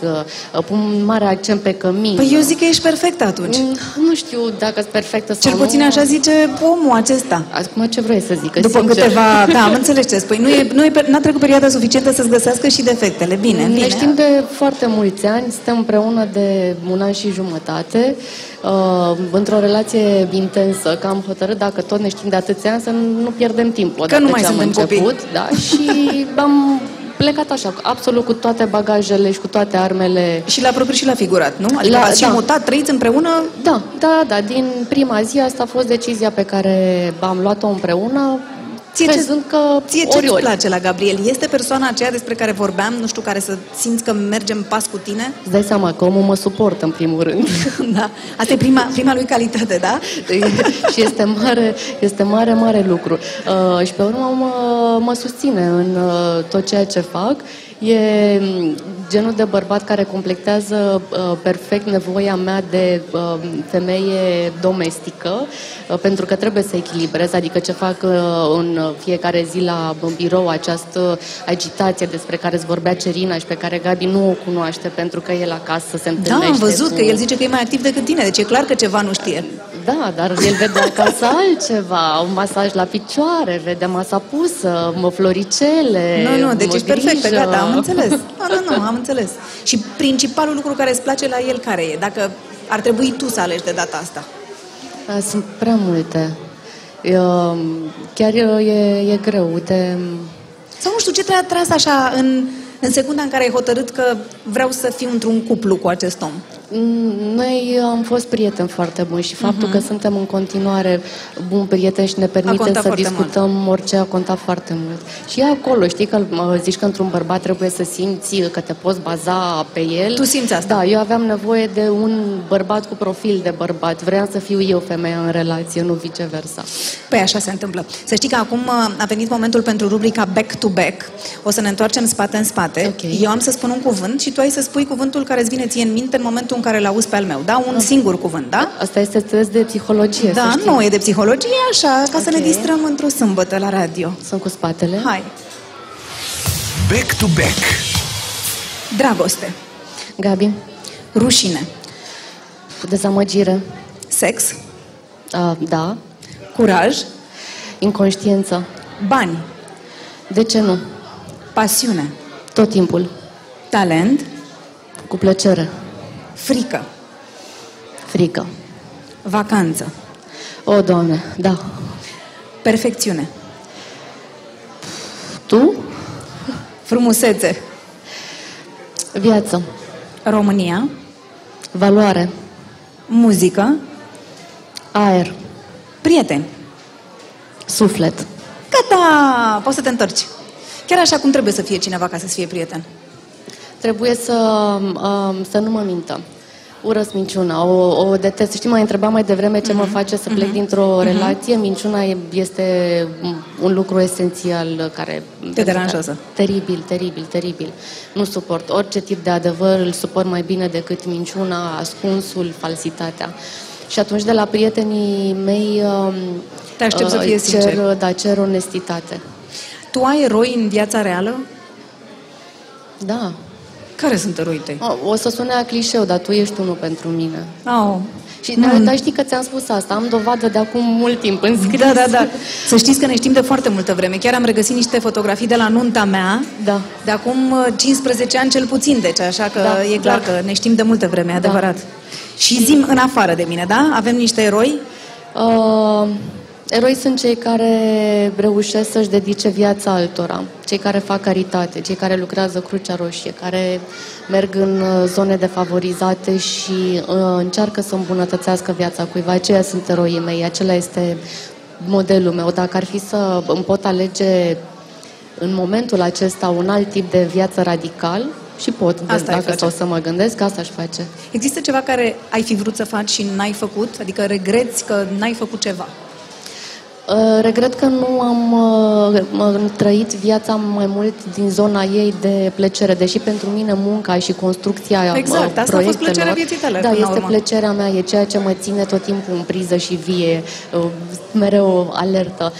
uh, pun mare accent pe cămin. Păi eu zic că ești perfectă atunci. Mm, Nu știu dacă sunt perfectă sau Cel puțin nu. așa zice omul acesta. Acum ce vrei să zic? După Sincer. câteva... Da, am înțeles ce spui. Nu e, nu e, pe- n-a trecut perioada suficientă să-ți găsească și defectele. Bine, Ne bine. știm de foarte mulți ani, suntem împreună de un an și jumătate, uh, într-o relație intensă, că am hotărât, dacă tot ne știm de atâția ani, să nu pierdem timp odată nu mai ce am suntem copii. început. Da, și am plecat așa, absolut cu toate bagajele și cu toate armele. Și la propriu și la figurat, nu? Adică La- v-ați și da. mutat, trăiți împreună Da, da, da, din prima zi asta a fost decizia pe care am luat-o împreună, Ție ce- crezând că Ție ce ori, îți ori. place la Gabriel? Este persoana aceea despre care vorbeam, nu știu, care să simți că mergem pas cu tine? Îți dai seama că omul mă suportă în primul rând. da. Asta e prima, prima lui calitate, da? și este mare, este mare, mare lucru. Uh, și pe urmă mă, mă susține în uh, tot ceea ce fac. E mm, genul de bărbat care completează uh, perfect nevoia mea de uh, femeie domestică, uh, pentru că trebuie să echilibrez, adică ce fac uh, în fiecare zi la în birou, această agitație despre care îți vorbea Cerina și pe care Gabi nu o cunoaște pentru că el acasă se Da, întâlnește am văzut cu... că el zice că e mai activ decât tine, deci e clar că ceva nu știe. Da, dar el vede acasă altceva, un masaj la picioare, vede masa pusă, mă floricele, Nu, nu, deci mă ești perfectă, grijă. gata, am înțeles. Nu, nu, nu, am înțeles. Și principalul lucru care îți place la el care e? Dacă ar trebui tu să alegi de data asta. Da, Sunt prea multe. Eu, chiar e, e greu, uite... Sau nu știu, ce te-a tras așa în, în secunda în care ai hotărât că vreau să fiu într-un cuplu cu acest om? Mm, Noi am fost prieteni foarte buni și faptul că suntem în continuare buni prieteni și ne permite contat să foarte discutăm orice a contat foarte mult. Și e acolo, știi că mă, zici că într-un bărbat trebuie să simți că te poți baza pe el. Tu simți asta? Da, eu aveam nevoie de un bărbat cu profil de bărbat. Vreau să fiu eu femeia în relație, nu viceversa. Păi așa se întâmplă. Să știi că acum uh, a venit momentul pentru rubrica Back to Back. O să ne întoarcem spate în spate. Ok. Eu am să spun un cuvânt și tu ai să spui cuvântul care îți vine ție în minte în momentul în în care l-auzi pe al meu, da? Un singur cuvânt, da? Asta este test de psihologie, Da, să știi. nu e de psihologie, e așa, ca să ne Ok. distrăm într-o sâmbătă la radio. Sunt cu spatele. Hai. Back to back. Dragoste, Gabi, rușine, dezamăgire. sex, Uh, da. curaj, Inconștiență. bani, De ce nu? pasiune, Tot timpul. talent, Cu plăcere. Frică, Frică. vacanță, O, Doamne, da. perfecțiune, Tu? frumusețe, Viață. România, Valoare. muzică, Aer. prieteni. Suflet. Gata! Poți să te întorci. Chiar așa cum trebuie să fie cineva ca să-ți fie prieten. Trebuie să, um, să nu mă mintă. Urăsc minciuna, o, o detest. Știi, m-ai întrebat mai devreme ce Mhm. mă face să plec dintr-o relație. Minciuna e- este un lucru esențial care... Te deranjează. Teribil, teribil, teribil. Nu suport orice tip de adevăr, îl suport mai bine decât minciuna, ascunsul, falsitatea. Și atunci de la prietenii mei um, Te aștept să uh, fie cer, sincer. Da, cer onestitate. Tu ai eroi în viața reală? Da. Care sunt eroii tăi? O, o să sune a clișeu, dar tu ești unul pentru mine. Oh. Și da, dar știi că ți-am spus asta, am dovadă de acum mult timp în scris. Da, da, da. Să știți că ne știm de foarte multă vreme. Chiar am regăsit niște fotografii de la nunta mea, Da. de acum uh, 15 ani cel puțin, deci așa că Da, e clar da. că ne știm de multă vreme, e adevărat. Și zim în afară de mine, da? Avem niște eroi? Uh, eroi sunt cei care reușesc să-și dedice viața altora, cei care fac caritate, cei care lucrează Crucea Roșie, care merg în uh, zone defavorizate și uh, încearcă să îmbunătățească viața cuiva. Aceia sunt eroii mei, acela este modelul meu. Dacă ar fi să îmi pot alege în momentul acesta un alt tip de viață radical, și pot, de, Asta ai dacă face. stau să mă gândesc, asta aș face. Există ceva care ai fi vrut să faci și n-ai făcut? Adică regreți că n-ai făcut ceva? Uh, Regret că nu am uh, m- trăit viața mai mult din zona ei de plăcere, deși pentru mine munca și construcția Exact, uh, asta a fost proiectelor, plăcerea vieții tale, Da, până la este urmă. plăcerea mea, e ceea ce mă ține tot timpul în priză și vie, uh, mereu alertă.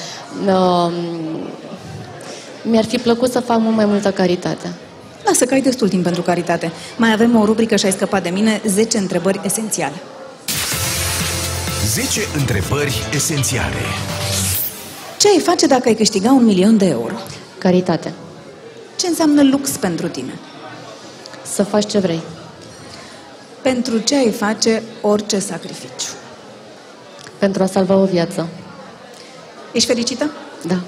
Uh, Mi-ar fi plăcut să fac mult mai multă caritate. Lasă că ai destul timp pentru caritate. Mai avem o rubrică și ai scăpat de mine, 10 întrebări esențiale. 10 întrebări esențiale. Ce ai face dacă ai câștiga un milion de euro? Caritate. Ce înseamnă lux pentru tine? Să faci ce vrei. Pentru ce ai face orice sacrificiu? Pentru a salva o viață. Ești fericită? Da.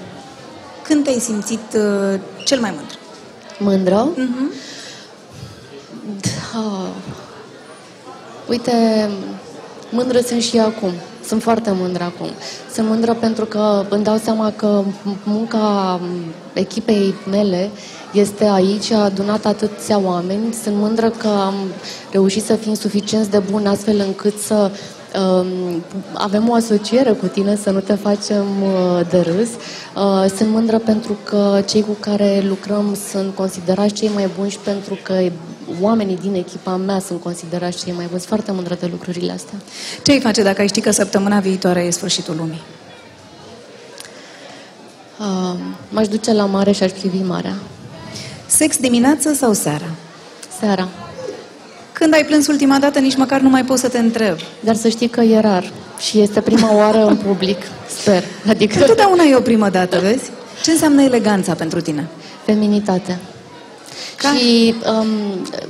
Când te-ai simțit uh, cel mai mândră? Mândră? Mhm. Da. Uite, mândră sunt și acum. Sunt foarte mândră acum. Sunt mândră pentru că îmi dau seama că munca echipei mele este aici, a adunat atâția oameni. Sunt mândră că am reușit să fim suficient de buni astfel încât să um, avem o asociere cu tine, să nu te facem uh, de râs. Uh, Sunt mândră pentru că cei cu care lucrăm sunt considerați cei mai buni și pentru că oamenii din echipa mea sunt considerați cei mai buni. Sunt foarte mândră de lucrurile astea. Ce ai face dacă ai ști că săptămâna viitoare e sfârșitul lumii? Uh, M-aș duce la mare și aș privi marea. Sex dimineață sau seara? Seara. Când ai plâns ultima dată, nici măcar nu mai pot să te întreb. Dar să știi că e rar și este prima oară în public, sper. Adică Întotdeauna e o primă dată, vezi? Ce înseamnă eleganța pentru tine? feminitate. Ca- Și, um,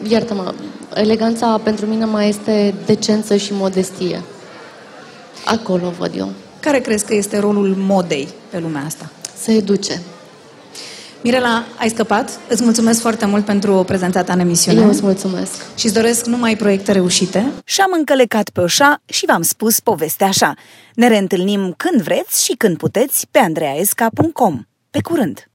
iartă-mă, eleganța pentru mine mai este decență și modestie. Acolo văd eu. Care crezi că este rolul modei pe lumea asta? Să educe. Mirela, ai scăpat? Îți mulțumesc foarte mult pentru prezența ta în emisiune. Eu îți mulțumesc. Și îți doresc numai proiecte reușite. Și-am încălecat pe oșa și v-am spus povestea așa. Ne reîntâlnim când vreți și când puteți pe andreaesca.com. Pe curând!